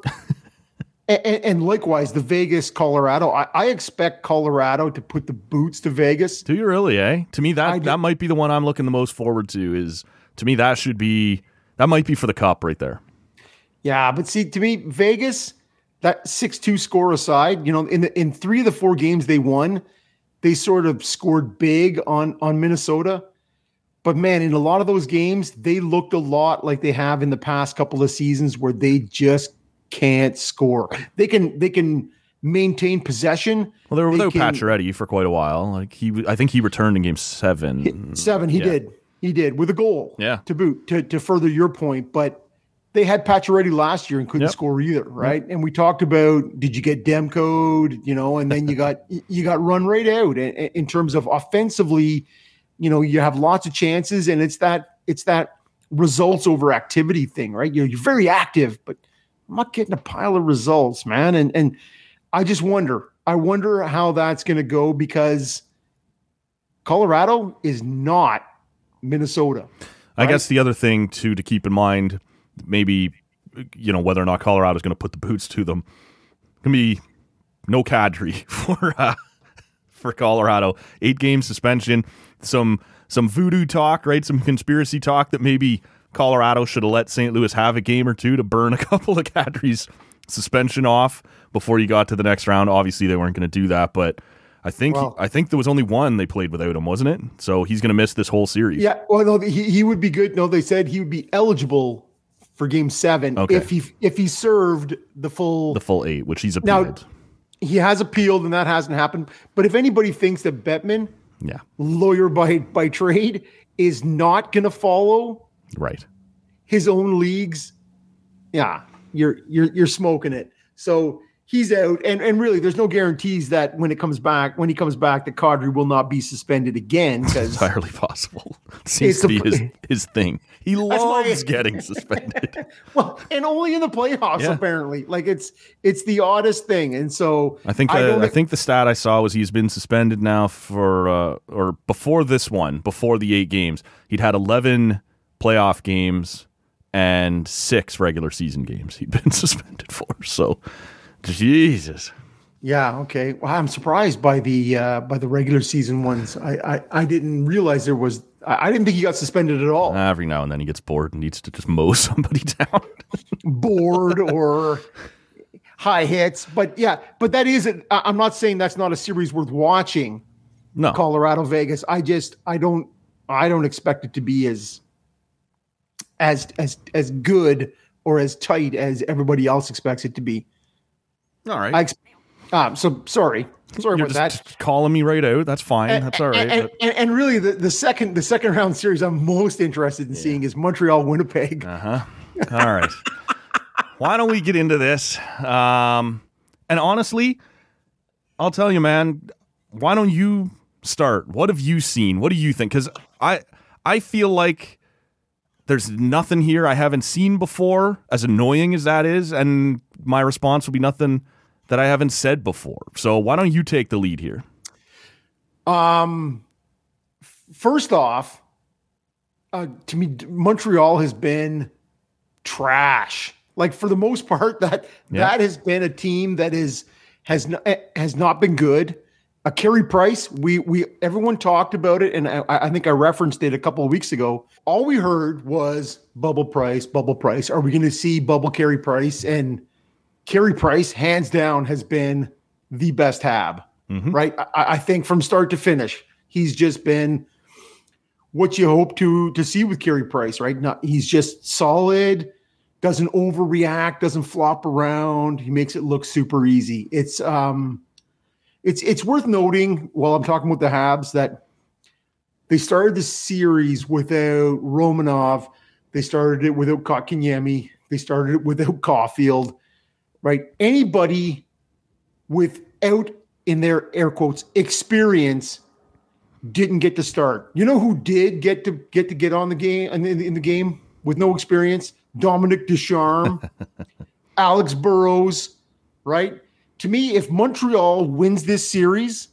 and, and likewise, the Vegas Colorado. I, I expect Colorado to put the boots to Vegas. Do you really, eh? To me, that that might be the one I'm looking the most forward to. Is to me that should be that might be for the cup right there. Yeah, but see, to me, Vegas, that six two score aside, you know, in the in three of the four games they won, they sort of scored big on on Minnesota. But man, in a lot of those games, they looked a lot like they have in the past couple of seasons where they just can't score. They can they can maintain possession. Well, they were They without can- Pacioretty for quite a while. Like he, I think he returned in Game Seven. Seven, he Yeah. did. He did with a goal. Yeah. To boot, to, to further your point. But they had Pacioretty last year and couldn't Yep. score either, right? And we talked about did you get dem code, you know, and then you got you got run right out in, in terms of offensively, you know, you have lots of chances, and it's that it's that results over activity thing, right? You're you're very active, but I'm not getting a pile of results, man. And and I just wonder, I wonder how that's going to go because Colorado is not Minnesota. I guess the other thing too to keep in mind, maybe you know whether or not Colorado is going to put the boots to them. can be no Kadri for uh, for Colorado. Eight game suspension. Some some voodoo talk, right? Some conspiracy talk that maybe Colorado should have let St. Louis have a game or two to burn a couple of Kadri's suspension off before you got to the next round. Obviously, they weren't going to do that, but I think Well- I think there was only one they played without him, wasn't it? So he's going to miss this whole series. Yeah, well, no, he, he would be good. No, they said he would be eligible for Game Seven Okay. if he if he served the full. the full eight, which he's Now- appealed. he has appealed, and that hasn't happened. But if anybody thinks that Bettman, yeah, lawyer by by trade, is not going to follow right. his own leagues, yeah, you're you're you're smoking it. So he's out, and and really, there's no guarantees that when it comes back, when he comes back, that Kadri will not be suspended again because entirely possible. Seems It's to be a- his his thing. He loves getting suspended. well, and only in the playoffs Yeah. apparently. Like it's it's the oddest thing, and so I think I the, don't- I, think the stat I saw was he's been suspended now for uh, or before this one, before the eight games, he'd had eleven playoff games and six regular season games he'd been suspended for. So, Jesus, Yeah. Okay. Well, I'm surprised by the uh, by the regular season ones. I, I I didn't realize there was. I, I didn't think he got suspended at all. every now and then he gets bored and needs to just mow somebody down. Bored or high hits, but yeah. But that isn't. I'm not saying that's not a series worth watching. No, Colorado Vegas. I just I don't I don't expect it to be as as as as good or as tight as everybody else expects it to be. All right. I ex- um, so sorry. Sorry You're about that. calling me right out. That's fine. That's all right. And, and, and really, the, the second the second round series I'm most interested in seeing is Montreal Winnipeg. Uh-huh. All right. Why don't we get into this? Um, and honestly, I'll tell you, man. Why don't you start? What have you seen? What do you think? Because I I feel like there's nothing here I haven't seen before, as annoying as that is, and my response will be nothing that I haven't said before. So why don't you take the lead here? Um, first off, uh, to me, Montreal has been trash. Like for the most part, that Yeah. that has been a team that is has not, has not been good. A Carey Price, we we everyone talked about it, and I, I think I referenced it a couple of weeks ago. All we heard was bubble price, bubble price. Are we going to see bubble Carey Price? And Carey Price, hands down, has been the best hab. Right, I, I think from start to finish, he's just been what you hope to to see with Carey Price. Right, Not, he's just solid, doesn't overreact, doesn't flop around. He makes it look super easy. It's um, it's it's worth noting while I'm talking with the Habs that they started the series without Romanov. They started it without Kotkaniemi. They started it without Caulfield. Right, anybody without in their air quotes experience didn't get to start. You know who did get to get to get on the game in the, in the game with no experience? Dominic Ducharme, Alex Burrows, right? To me, if Montreal wins this series,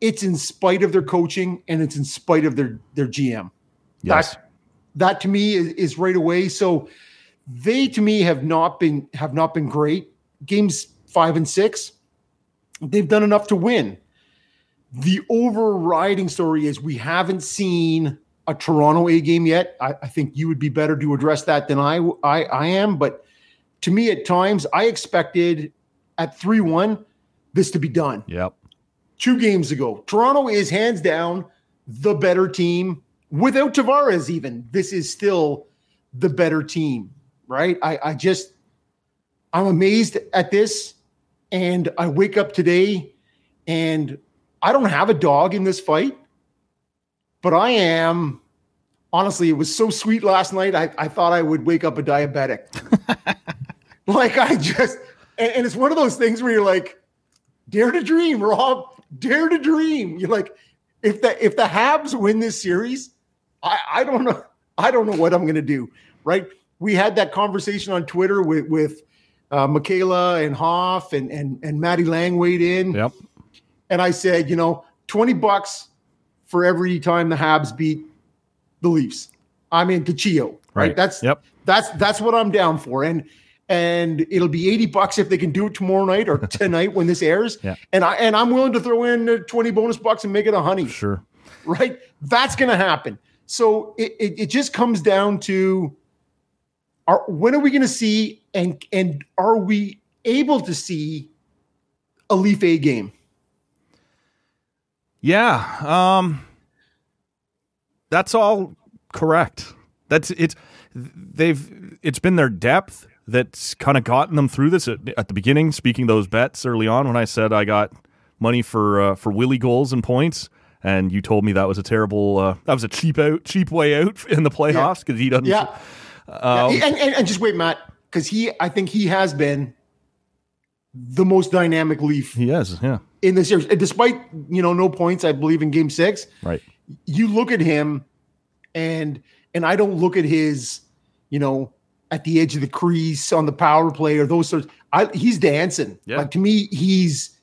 it's in spite of their coaching and it's in spite of their their GM. Yes. That, that to me is, is right away. So they to me have not been have not been great. Games five and six, they've done enough to win. The overriding story is we haven't seen a Toronto A game yet. I, I think you would be better to address that than I, I I am. But to me, at times, I expected at three one this to be done Yep. two games ago. Toronto is hands down the better team without Tavares. Even this is still the better team, right? I, I just I'm amazed at this, and I wake up today, and I don't have a dog in this fight, but I am. Honestly, it was so sweet last night. I, I thought I would wake up a diabetic. like I just, and, and it's one of those things where you're like, dare to dream, Rob. Dare to dream. You're like, if the if the Habs win this series, I, I don't know. I don't know what I'm gonna do. Right? We had that conversation on Twitter with with uh, Michaela and Hoff and and and Maddie Lang weighed in, Yep. and I said, you know, twenty bucks for every time the Habs beat the Leafs. I'm in Cachio, right? Right. That's Yep. that's that's what I'm down for. And and it'll be 80 bucks if they can do it tomorrow night or tonight when this airs. Yeah. And I and I'm willing to throw in uh, 20 bonus bucks and make it a honey Sure. right? That's going to happen. So it, it, it just comes down to are when are we going to see and and are we able to see a Leaf A game? Yeah. Um that's all correct. That's it's they've it's been their depth that's kind of gotten them through this at, at the beginning. Speaking those bets early on when I said I got money for uh, for Willie goals and points, and you told me that was a terrible uh, that was a cheap out cheap way out in the playoffs because he doesn't. Yeah. Um, Yeah, and, and and just wait, Matt, because he I think he has been the most dynamic Leaf he is. Yeah. in the series. Despite you know no points, I believe in Game Six. Right. you look at him and and I don't look at his, you know, at the edge of the crease on the power play or those sorts. I he's dancing. Yeah. Like to me, he's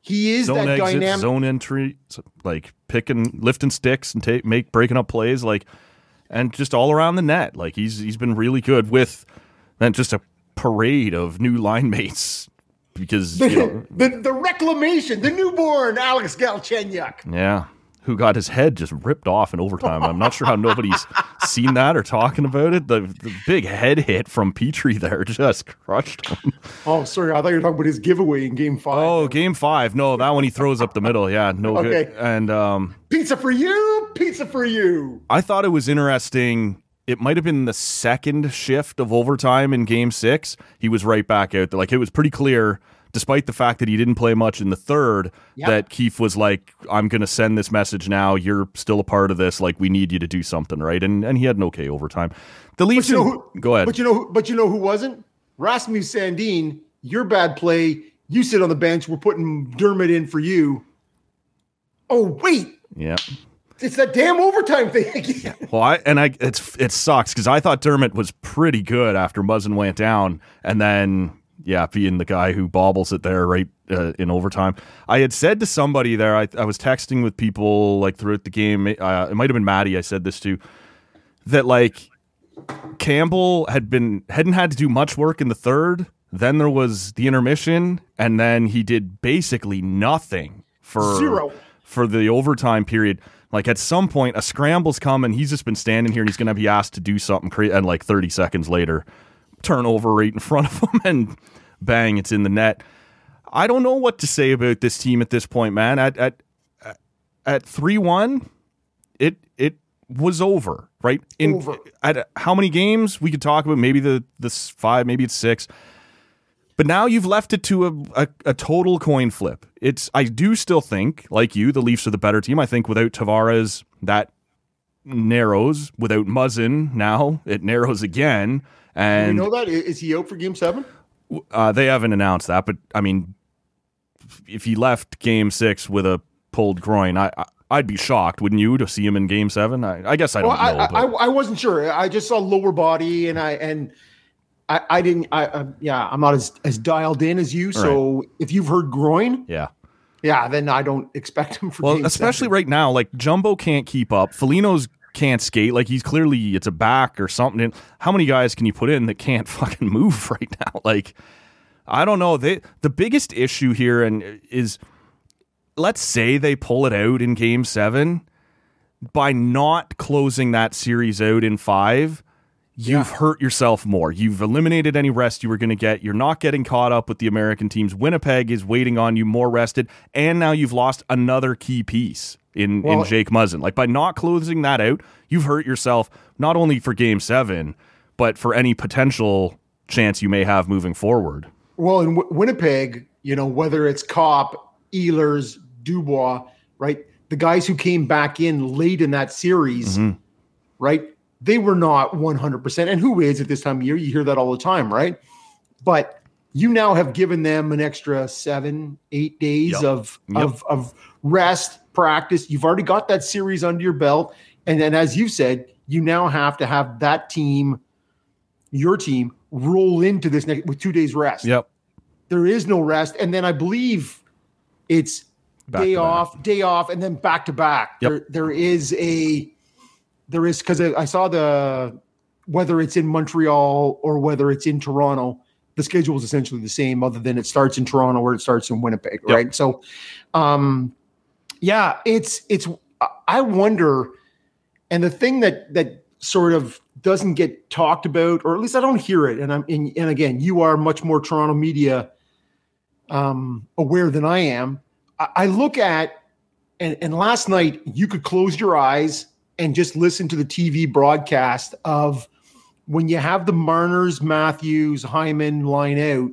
he is Zone that exits, dynamic. zone entry, like picking, lifting sticks and take make breaking up plays, like and just all around the net. Like he's he's been really good with then just a parade of new line mates because you know, the, the reclamation, the newborn Alex Galchenyuk. yeah, who got his head just ripped off in overtime. I'm not sure how nobody's seen that or talking about it. The the big head hit from Petry there just crushed him. Oh, sorry, I thought you were talking about his giveaway in Game Five. Oh, game five. No, that one he throws up the middle. Yeah, no good. Okay. And um pizza for you, pizza for you. I thought it was interesting. It might have been the second shift of overtime in game six. He was right back out there. Like it was pretty clear, despite the fact that he didn't play much in the third, Yep. that Keefe was like, I'm going to send this message now. You're still a part of this. Like, we need you to do something, right? And and he had an okay overtime. The Leafs, you know who- go ahead. But you know, who- but you know who wasn't? Rasmus Sandin. Your bad play. You sit on the bench. We're putting Dermott in for you. Oh wait, yeah. it's that damn overtime thing again. Well, I and I it's it sucks because I thought Dermott was pretty good after Muzzin went down, and then yeah, being the guy who bobbles it there right uh, in overtime. I had said to somebody there, I, I was texting with people like throughout the game. Uh, it might have been Maddie. I said this to that like Campbell had been hadn't had to do much work in the third. Then there was the intermission, and then he did basically nothing for Zero. for the overtime period. Like at some point, a scramble's coming. He's just been standing here, and he's going to be asked to do something. Cra- and like thirty seconds later, turnover right in front of him, and bang, it's in the net. I don't know what to say about this team at this point, man. At at at three one, it it was over, right? In Over. at how many games we could talk about? Maybe the this five, maybe it's six. But now you've left it to a, a, a total coin flip. It's I do still think, like you, the Leafs are the better team. I think without Tavares, that narrows. Without Muzzin, now it narrows again. You And know that is he out for Game Seven? uh, they haven't announced that, but I mean, if he left Game Six with a pulled groin, I, I I'd be shocked, wouldn't you, to see him in Game Seven? I, I guess I don't Well, know. I, I I wasn't sure. I just saw lower body, and I and I, I didn't. I, I yeah, I'm not as as dialed in as you. So if you've heard groin, yeah. yeah, then I don't expect him for. Well, especially seven. right now, like Jumbo can't keep up. Foligno's can't skate. Like he's clearly it's a back or something. And How many guys can you put in that can't fucking move right now? Like I don't know. They the biggest issue here and uh, is let's say they pull it out in game 7 by not closing that series out in 5 you've hurt yourself more. You've eliminated any rest you were going to get. You're not getting caught up with the American teams. Winnipeg is waiting on you more rested, and now you've lost another key piece in in Jake Muzzin. Like by not closing that out, you've hurt yourself not only for Game Seven, but for any potential chance you may have moving forward. Well, in w- Winnipeg, you know, whether it's Copp, Ehlers, Dubois, right? The guys who came back in late in that series, Mm-hmm. right? They were not 100%. And who is at this time of year? You hear that all the time, right? But you now have given them an extra seven, eight days Yep. of, Yep. of, of rest, practice. You've already got that series under your belt. And then, as you said, you now have to have that team, your team, roll into this next with two days rest Yep. there is no rest. And then I believe it's Back day to back. off, day off, and then back to back. Yep. There, there is a, there is because I saw the whether it's in Montreal or whether it's in Toronto, the schedule is essentially the same, other than it starts in Toronto or it starts in Winnipeg, Yep. right? So, um, yeah, it's it's. I wonder, and the thing that that sort of doesn't get talked about, or at least I don't hear it, and I'm and, and again, you are much more Toronto media um, aware than I am. I, I look at and, and last night you could close your eyes and just listen to the TV broadcast of when you have the Marners, Matthews, Hyman line out,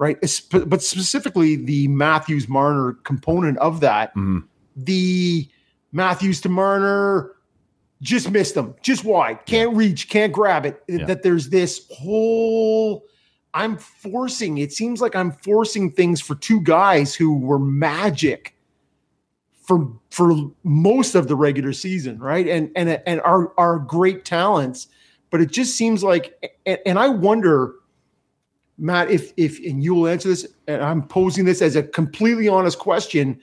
right? But specifically the Matthews Marner component of that, Mhm. the Matthews to Marner just missed them, just wide, can't reach, can't grab it. Yeah. That there's this whole I'm forcing, it seems like I'm forcing things for two guys who were magic for for most of the regular season, right? And and and are are great talents, but it just seems like and, and I wonder Matt if if and you will answer this and I'm posing this as a completely honest question,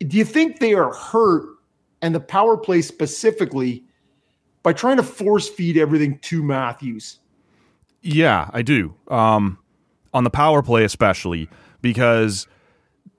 do you think they are hurt and the power play specifically by trying to force feed everything to Matthews? Yeah, I do. Um, on the power play, especially because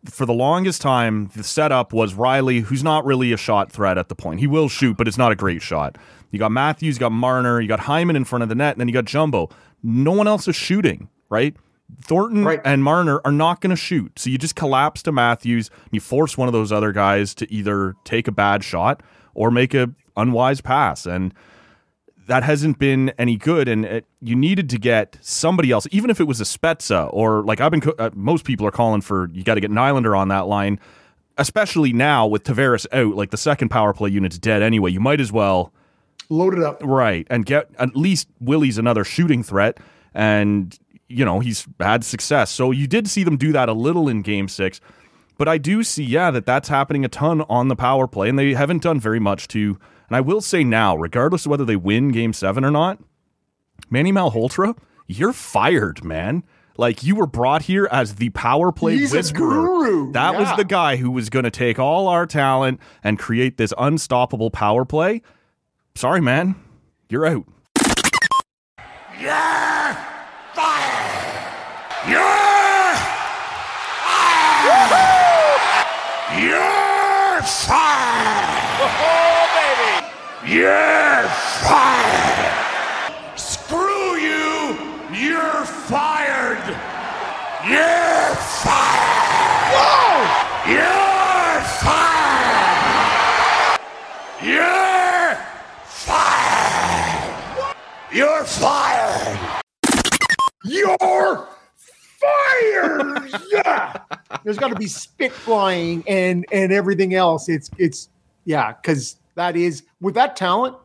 for the longest time, the setup was Rielly, who's not really a shot threat at the point. He will shoot, but it's not a great shot. You got Matthews, you got Marner, you got Hyman in front of the net, and then you got Jumbo. No one else is shooting, right? Thornton Right. and Marner are not going to shoot. So you just collapse to Matthews. And you force one of those other guys to either take a bad shot or make a unwise pass. And that hasn't been any good, and it, you needed to get somebody else, even if it was a Spezza or like I've been. co- Uh, most people are calling for you got to get Nylander on that line, especially now with Tavares out. Like the second power play unit's dead anyway. You might as well Load it up. right and get at least Willie's another shooting threat, and you know he's had success. So you did see them do that a little in Game Six, but I do see yeah that that's happening a ton on the power play, and they haven't done very much to. And I will say now, regardless of whether they win Game Seven or not, Manny Malhotra, you're fired, man. Like you were brought here as the power play He's a whisperer. guru, That was the guy who was going to take all our talent and create this unstoppable power play. Sorry, man, you're out. You're fired! You're fired! You're fired! Oh, baby! You're fired! Screw you! You're fired! You're fired! Whoa! You're fired! You're fired! You're fired! You're fired. yeah. There's got to be spit flying and and everything else. It's it's yeah, because that is with that talent,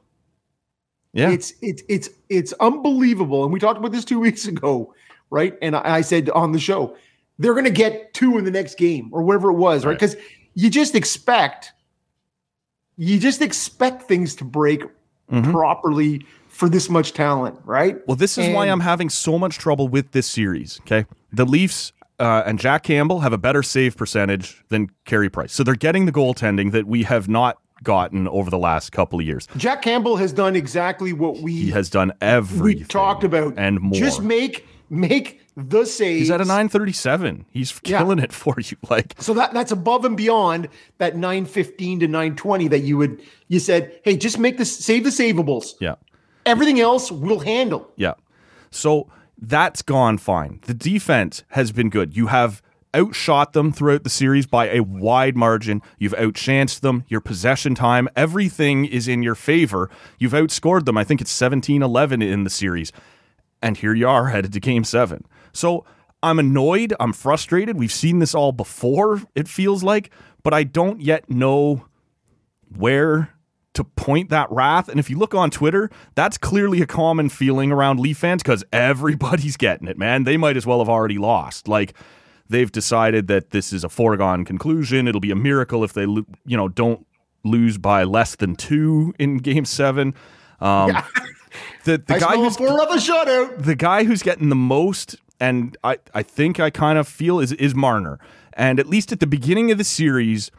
Yeah, it's it's it's it's unbelievable. And we talked about this two weeks ago, right? And I, I said on the show, they're gonna get two in the next game or whatever it was, right? Right. Because you just expect you just expect things to break Mhm. properly for this much talent, right? Well, this is why I'm having so much trouble with this series. Okay, the Leafs uh, and Jack Campbell have a better save percentage than Carey Price, so they're getting the goaltending that we have not gotten over the last couple of years. Jack Campbell has done exactly what we He has done everything we talked about and more. Just make make the saves. He's at a 937. He's Yeah. killing it for you. Like So that that's above and beyond that 915 to 920 that you would you said, hey, just make this save the savables. yeah. Everything else we'll handle. Yeah. So that's gone fine. The defense has been good. You have outshot them throughout the series by a wide margin. You've outchanced them. Your possession time, everything is in your favor. You've outscored them. I think it's 17 11 in the series. And here you are headed to game seven. So I'm annoyed. I'm frustrated. We've seen this all before, it feels like, but I don't yet know where to point that wrath. And if you look on Twitter, that's clearly a common feeling around Leaf fans because everybody's getting it, man. They might as well have already lost. Like they've decided that this is a foregone conclusion. It'll be a miracle if they, you know, don't lose by less than two in Game Seven. Um, The the I guy who's four other shutout. the guy who's getting the most and I, I think I kind of feel is is Marner. And at least at the beginning of the series,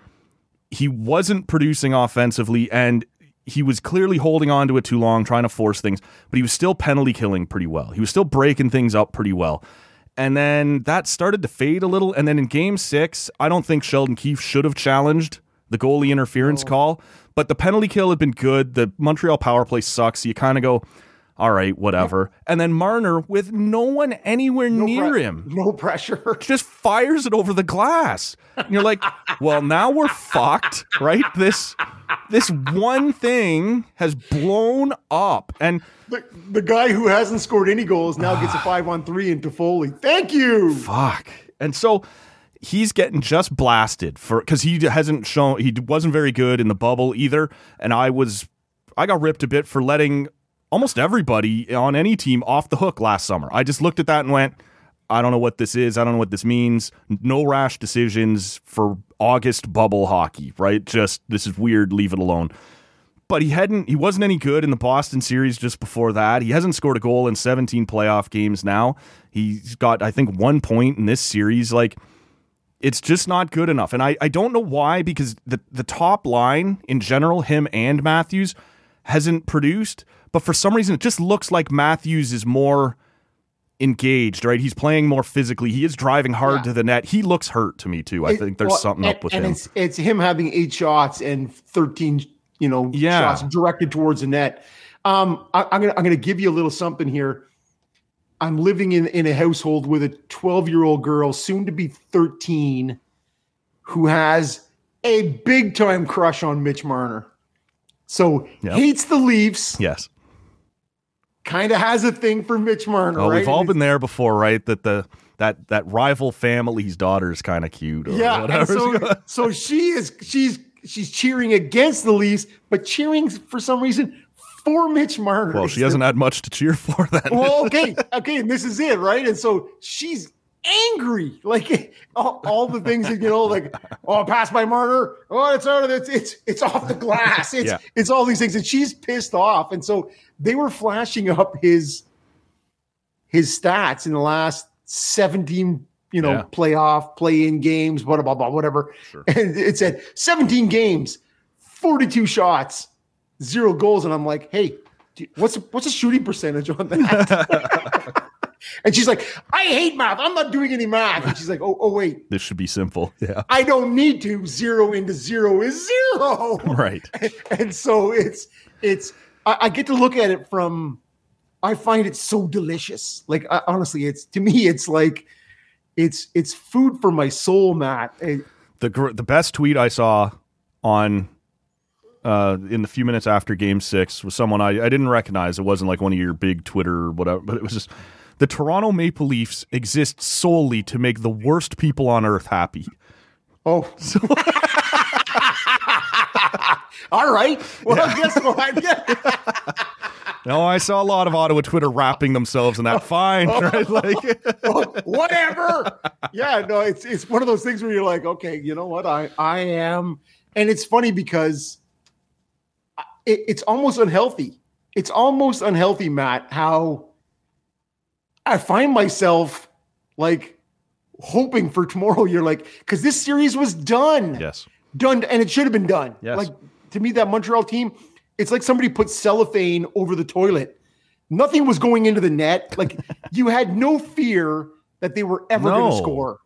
he wasn't producing offensively and he was clearly holding on to it too long, trying to force things, but he was still penalty killing pretty well. He was still breaking things up pretty well. And then that started to fade a little. And then in game six, I don't think Sheldon Keefe should have challenged the goalie interference oh. call, but the penalty kill had been good. The Montreal power play sucks. So you kind of go, all right, whatever. And then Marner, with no one anywhere No near pre- him, No pressure. just fires it over the glass. And you're like, well, now we're fucked, right? This this one thing has blown up. And The, the guy who hasn't scored any goals now gets a five on three into Foley. Thank you. fuck. And so he's getting just blasted for because he hasn't shown he wasn't very good in the bubble either. And I was I got ripped a bit for letting almost everybody on any team off the hook last summer. I just looked at that and went, I don't know what this is. I don't know what this means. No rash decisions for August bubble hockey, right? Just this is weird. Leave it alone. But he hadn't. He wasn't any good in the Boston series just before that. He hasn't scored a goal in 17 playoff games now. He's got, I think, one point in this series. Like it's just not good enough. And I, I don't know why, because the, the top line in general, him and Matthews, hasn't produced. But for some reason, it just looks like Matthews is more engaged, right? He's playing more physically. He is driving hard Yeah. to the net. He looks hurt to me, too. I It- think there's well, something and, up with and him. it's it's him having eight shots and thirteen, you know, Yeah. shots directed towards the net. Um, I, I'm gonna I'm gonna give you a little something here. I'm living in in a household with a 12 year old girl, soon to be 13, who has a big time crush on Mitch Marner. So Yep. hates the Leafs, Yes. Kind of has a thing for Mitch Marner. Oh, right? we've all been there before, right? That the that that rival family's daughter is kind of cute. Or Yeah, whatever. so so she is she's she's cheering against the Leafs, but cheering for some reason for Mitch Marner. well, she hasn't had much to cheer for then. Well, okay, okay, and this is it, right? And so she's angry, like all, all the things that you know, like oh, pass by Marner, oh, it's out of it's it's it's off the glass, it's Yeah. it's all these things, and she's pissed off, and so they were flashing up his his stats in the last seventeen. You know, Yeah. playoff, play-in games, blah blah blah, whatever. And it said 17 games, 42 shots, zero goals, and I'm like, hey, what's what's a shooting percentage on that? and she's like, I hate math. I'm not doing any math. And she's like, oh, oh wait, this should be simple. Yeah. I don't need to. Zero into zero is zero. Right. and so it's it's I, I get to look at it from I find it so delicious. Like I, honestly, it's to me, it's like it's it's food for my soul, Matt. It- the gr- the best tweet I saw on uh in the few minutes after game 6 was someone I, I didn't recognize it wasn't like one of your big twitter or whatever but it was just the Toronto Maple Leafs exist solely to make the worst people on earth happy. oh, all right. Well, guess what? Yeah. No, I saw a lot of Ottawa Twitter wrapping themselves in that fine, right? Like oh, whatever. Yeah, no, it's it's one of those things where you're like, okay, you know what? I I am, and it's funny because it, it's almost unhealthy. It's almost unhealthy, Matt. How I find myself like hoping for tomorrow. You're like, because this series was done, yes. done, and it should have been done. Yes. Like to me, that Montreal team, it's like somebody put cellophane over the toilet. Nothing was going into the net. Like you had no fear that they were ever going to score.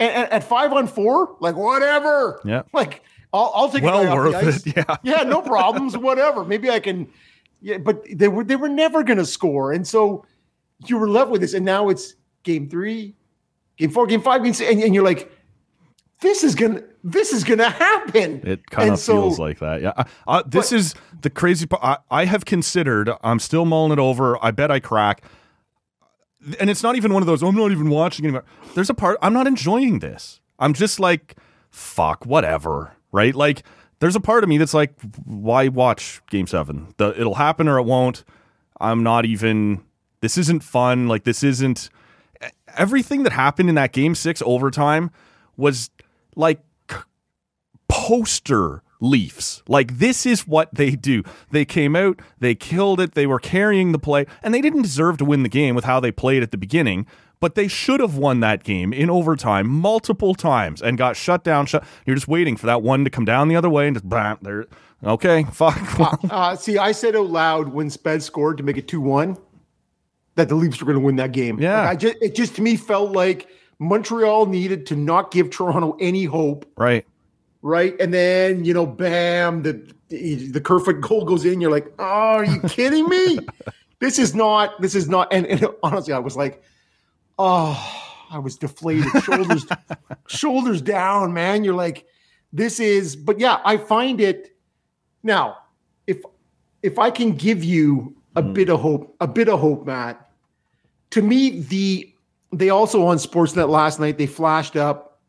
And, and at five on four, like whatever. Yeah. Like I'll, I'll take Well the worth ice. it, yeah. Yeah. No problems. whatever. Maybe I can. Yeah. But they were they were never going to score, and so you were left with this. And now it's game three, game four, game five, game six, and, and you're like, this is gonna this is gonna happen. It kind And of so- feels like that. Yeah. Uh, uh, this is the crazy part. I, I have considered, I'm still mulling it over. I bet I crack. And it's not even one of those, "Oh, I'm not even watching anymore. There's a part, I'm not enjoying this. I'm just like, fuck, whatever. Right? Like, there's a part of me that's like, why watch game seven? The, it'll happen or it won't. I'm not even, this isn't fun. Like, this isn't, everything that happened in that game six overtime was like poster Leafs. Like this is what they do. They came out, they killed it, they were carrying the play, and they didn't deserve to win the game with how they played at the beginning. But they should have won that game in overtime multiple times and got shut down. Shut. You're just waiting for that one to come down the other way and just bam. There. Okay, fuck. Uh, uh, see, I said out loud when Spezza scored to make it two one that the Leafs were going to win that game. Yeah, like I just it just to me felt like Montreal needed to not give Toronto any hope. Right. Right. And then, you know, bam, the the Kerfoot goal goes in. You're like, oh, are you kidding me? this is not, this is not. And, and, honestly, I was like, oh, I was deflated, shoulders, shoulders down, man. You're like, this is, but yeah, I find it now, if if I can give you a mm. bit of hope, a bit of hope, Matt, to me, the they also on Sportsnet last night they flashed up,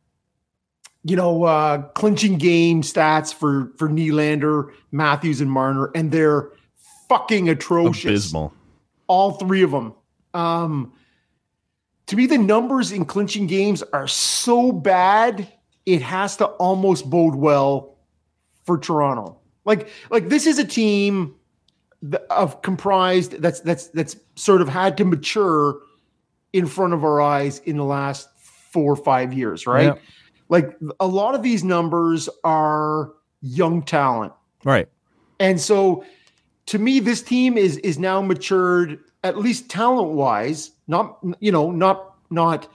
you know, uh, clinching game stats for for Nylander, Matthews, and Marner, and they're fucking atrocious. Abysmal. All three of them. Um, to me, the numbers in clinching games are so bad, it has to almost bode well for Toronto. Like, like this is a team of comprised that's that's that's sort of had to mature in front of our eyes in the last four or five years, right? Yeah. Like a lot of these numbers are young talent. Right. And so to me, this team is is now matured, at least talent wise, not you know, not not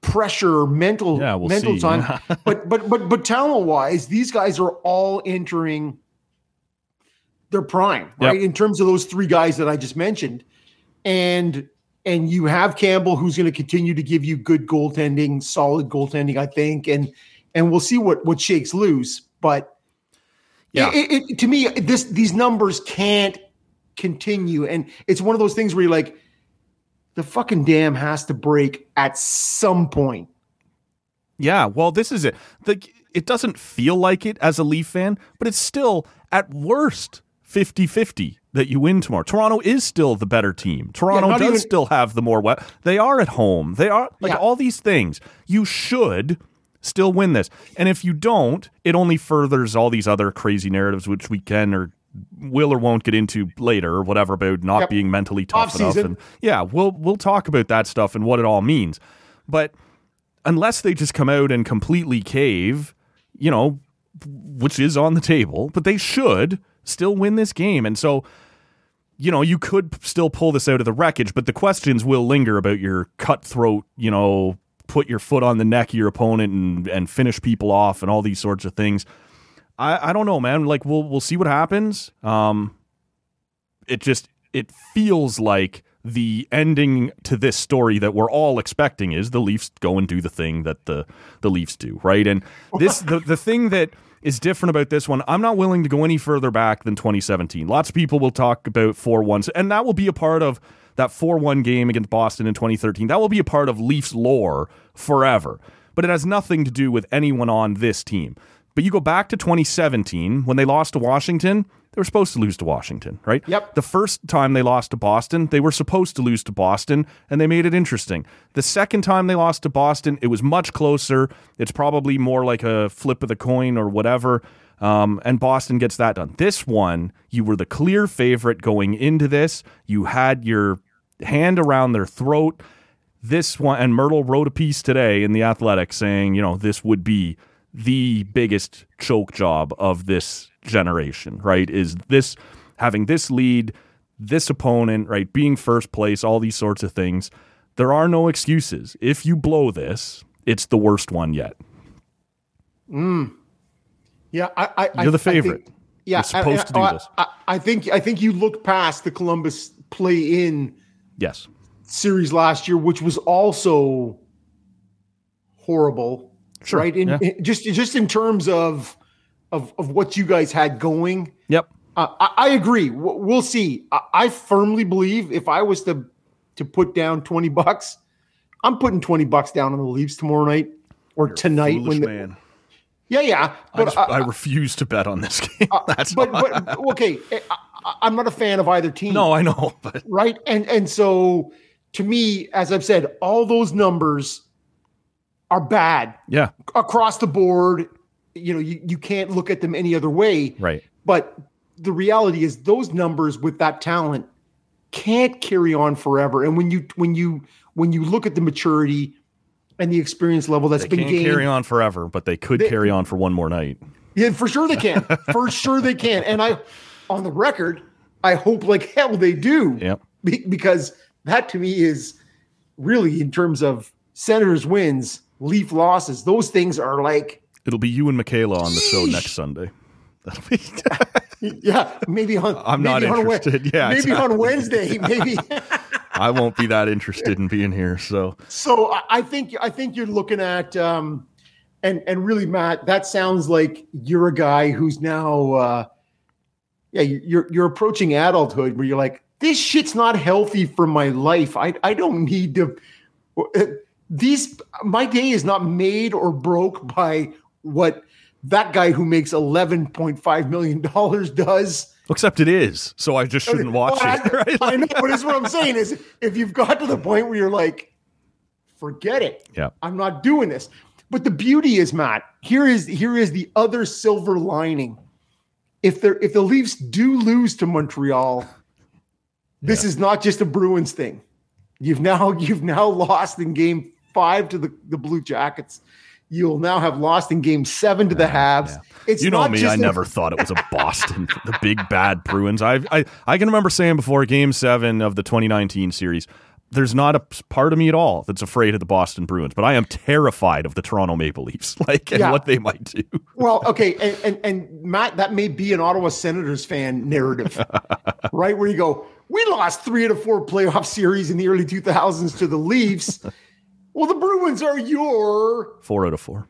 pressure, mental yeah, we'll mental see. time. but but but but talent wise, these guys are all entering their prime, right? Yep. In terms of those three guys that I just mentioned. And and you have Campbell who's going to continue to give you good goaltending, solid goaltending, I think, and and we'll see what what shakes loose. But yeah, it, it, to me, this these numbers can't continue, and it's one of those things where you're like, the fucking dam has to break at some point. Yeah, well, this is it. The, it doesn't feel like it as a Leaf fan, but it's still at worst 50-50 that you win tomorrow. Toronto is still the better team. Toronto yeah, does even... still have the more we- they are at home. They are like yeah. all these things. You should still win this. And if you don't, it only furthers all these other crazy narratives which we can or will or won't get into later or whatever about not yep. being mentally tough Off-season. enough and yeah, we'll we'll talk about that stuff and what it all means. But unless they just come out and completely cave, you know, which is on the table, but they should still win this game. And so you know, you could still pull this out of the wreckage, but the questions will linger about your cutthroat, you know, put your foot on the neck of your opponent and, and finish people off and all these sorts of things. I, I don't know, man. Like we'll we'll see what happens. Um it just it feels like the ending to this story that we're all expecting is the Leafs go and do the thing that the the Leafs do, right? And this the the thing that is different about this one. I'm not willing to go any further back than 2017. Lots of people will talk about 4 1, and that will be a part of that 4 1 game against Boston in 2013. That will be a part of Leafs lore forever. But it has nothing to do with anyone on this team. But you go back to 2017 when they lost to Washington, they were supposed to lose to Washington, right? Yep. The first time they lost to Boston, they were supposed to lose to Boston, and they made it interesting. The second time they lost to Boston, it was much closer. It's probably more like a flip of the coin or whatever. Um, and Boston gets that done. This one, you were the clear favorite going into this. You had your hand around their throat. This one, and Mirtle wrote a piece today in the Athletic saying, you know, this would be the biggest choke job of this generation, right? Is this having this lead, this opponent, right? Being first place, all these sorts of things. There are no excuses. If you blow this, it's the worst one yet. Mm. Yeah, I, I you're the favorite. Think, yeah, you're supposed I, to do I, this. I, think I think you look past the Columbus play in yes series last year, which was also horrible. Sure. Right. In, yeah. in, just just in terms of of of what you guys had going. Yep. Uh, I, I, agree. We'll see. I, I, firmly believe if I was to to put down twenty bucks, I'm putting twenty bucks down on the Leafs tomorrow night or You're tonight when the, man. Yeah, yeah. But I, just, I, refuse to bet on this game. Uh, That's but, but okay. Eh, I, am not a fan of either team. No, I know. But. Right, and and so to me, as I've said, all those numbers are bad. Yeah, across the board you know, you, you can't look at them any other way. Right. But the reality is those numbers with that talent can't carry on forever. And when you when you when you look at the maturity and the experience level that's They been can't gained, carry on forever, but they could They- carry on for one more night. yeah, for sure they can. for sure they can. And I, on the record, I hope like hell they do. Yep. Be- because that to me is really in terms of Senators wins, Leaf losses. Those things are like, It'll be you and Michaela on the show next Sunday. That'll be yeah, maybe on. I'm not maybe on Wed- interested. Yeah, maybe on exactly. Wednesday. Maybe. I won't be that interested in being here. So so I- I think I think you're looking at um, and and really Matt, that sounds like you're a guy who's now uh, yeah you're you're approaching adulthood where you're like this shit's not healthy for my life. I I don't need to. These my day is not made or broke by what that guy who makes eleven point five million dollars does. except it is. So I just shouldn't watch Well, it. I, Right? I know, but it's what I'm saying is if you've got to the point where you're like, forget it. Yeah. I'm not doing this. But the beauty is, Matt, here is here is the other silver lining. If they're if the Leafs do lose to Montreal, this is not just a Bruins thing. You've now you've now lost in game five to the, the Blue Jackets. You'll now have lost in game seven to the Habs. yeah. It's you know me. I a- never thought it was a Boston, the big bad Bruins. I, I I can remember saying before Game Seven of the 2019 series, there's not a part of me at all that's afraid of the Boston Bruins, but I am terrified of the Toronto Maple Leafs, like and Yeah. what they might do. Well, okay, and, and and Matt, that may be an Ottawa Senators fan narrative, right? Where you go, we lost three out of four playoff series in the early 2000s to the Leafs. Well, the Bruins are your Four out of four.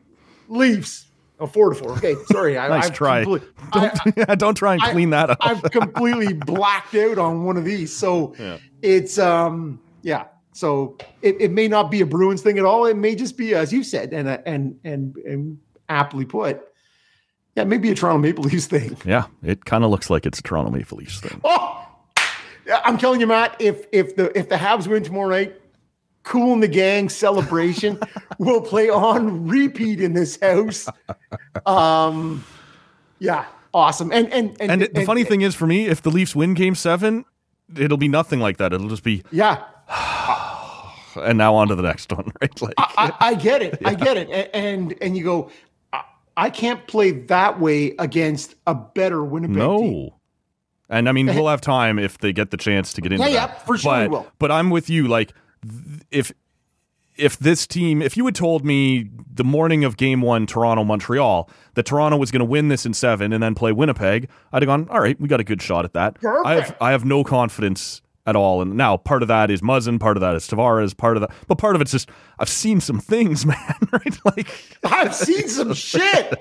Leafs. Oh, four to four. Okay, sorry. I, Nice I've try. Don't, I- don't try and I- clean that up. I've completely blacked out on one of these. So Yeah. it's um yeah. So it, it may not be a Bruins thing at all. It may just be, as you said, and and and and aptly put, yeah, maybe a Toronto Maple Leafs thing. yeah, it kind of looks like it's a Toronto Maple Leafs thing. Oh, I'm telling you, Matt. If if the if the Habs win tomorrow night, Kool and the Gang celebration will play on repeat in this house. Um, yeah, awesome. And and and, And it- the funny thing is, for me, if the Leafs win Game Seven, it'll be nothing like that. It'll just be, yeah, and now on to the next one, right? Like, I, I get it. I get it. And and you go, I, I can't play that way against a better Winnipeg team. No. And I mean, we'll have time if they get the chance to get into Yeah, yeah, for sure we but, will. But I'm with you. Like, if if this team, if you had told me the morning of Game One, Toronto Montreal, that Toronto was going to win this in seven and then play Winnipeg, I'd have gone, all right, we got a good shot at that. I have I have no confidence at all. And now part of that is Muzzin, part of that is Tavares, part of that, but part of it's just I've seen some things, man. Right? Like, I've seen some shit.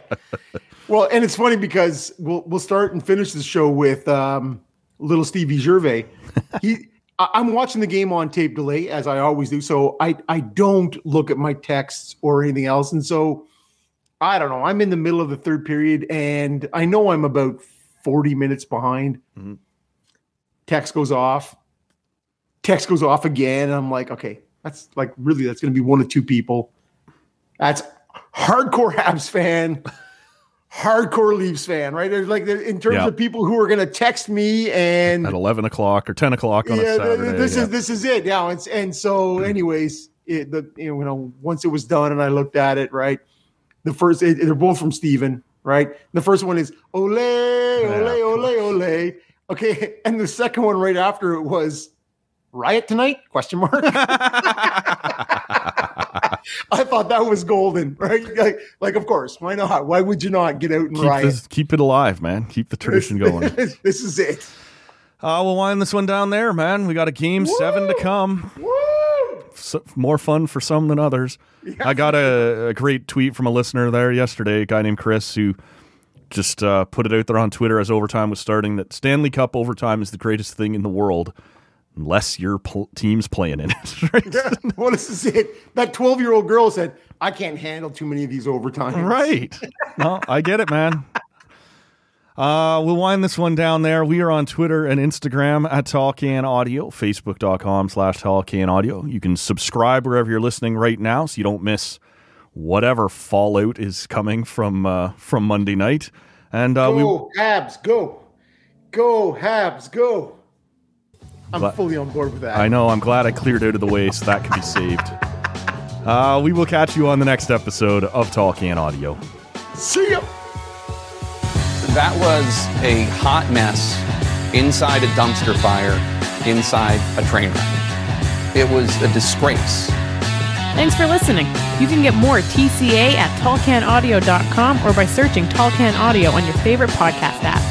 Well, and it's funny because we'll we'll start and finish the show with um, little Stevie Gervais. He, I'm watching the game on tape delay as I always do, so I I don't look at my texts or anything else, and so I don't know. I'm in the middle of the third period, and I know I'm about 40 minutes behind. Mhm. Text goes off. Text goes off again, and I'm like, okay, that's like really that's going to be one of two people. That's hardcore Habs fan, hardcore Leafs fan, right? There's like in terms Yeah. of people who are going to text me and at 11 o'clock or 10 o'clock on a yeah, Saturday. this yeah. is this is it. Yeah, it's and so, mm-hmm. anyways, it, the you know once it was done and I looked at it, right? The first it, they're both from Steven, right? The first one is ole ole ole ole. Okay, and the second one right after it was riot tonight? Question mark. I thought that was golden, right? Like, like, of course, why not? Why would you not get out and keep, riot? this, keep it alive, man. Keep the tradition going. this is it. Uh, we'll wind this one down there, man. We got a game seven to come. Woo! S more fun for some than others. I got a, a great tweet from a listener there yesterday, a guy named Chris, who just uh, put it out there on Twitter as overtime was starting that Stanley Cup overtime is the greatest thing in the world, unless your pl- team's playing in it. right? Yeah, well, this is it. That 12 year old girl said, I can't handle too many of these overtimes. Right. No, I get it, man. Uh, we'll wind this one down there. We are on Twitter and Instagram at Tall Can Audio, Facebook.com slash Tall Can Audio. You can subscribe wherever you're listening right now so you don't miss whatever fallout is coming from uh, from Monday night. And uh, we Go Habs, go, go Habs, go. I'm Gla- fully on board with that. I know. I'm glad I cleared out of the way so that can be saved. Uh, we will catch you on the next episode of Tall Can Audio. See ya. That was a hot mess inside a dumpster fire, inside a train wreck. It was a disgrace. Thanks for listening. You can get more TCA at tallcanaudio.com or by searching Tall Can Audio on your favorite podcast app.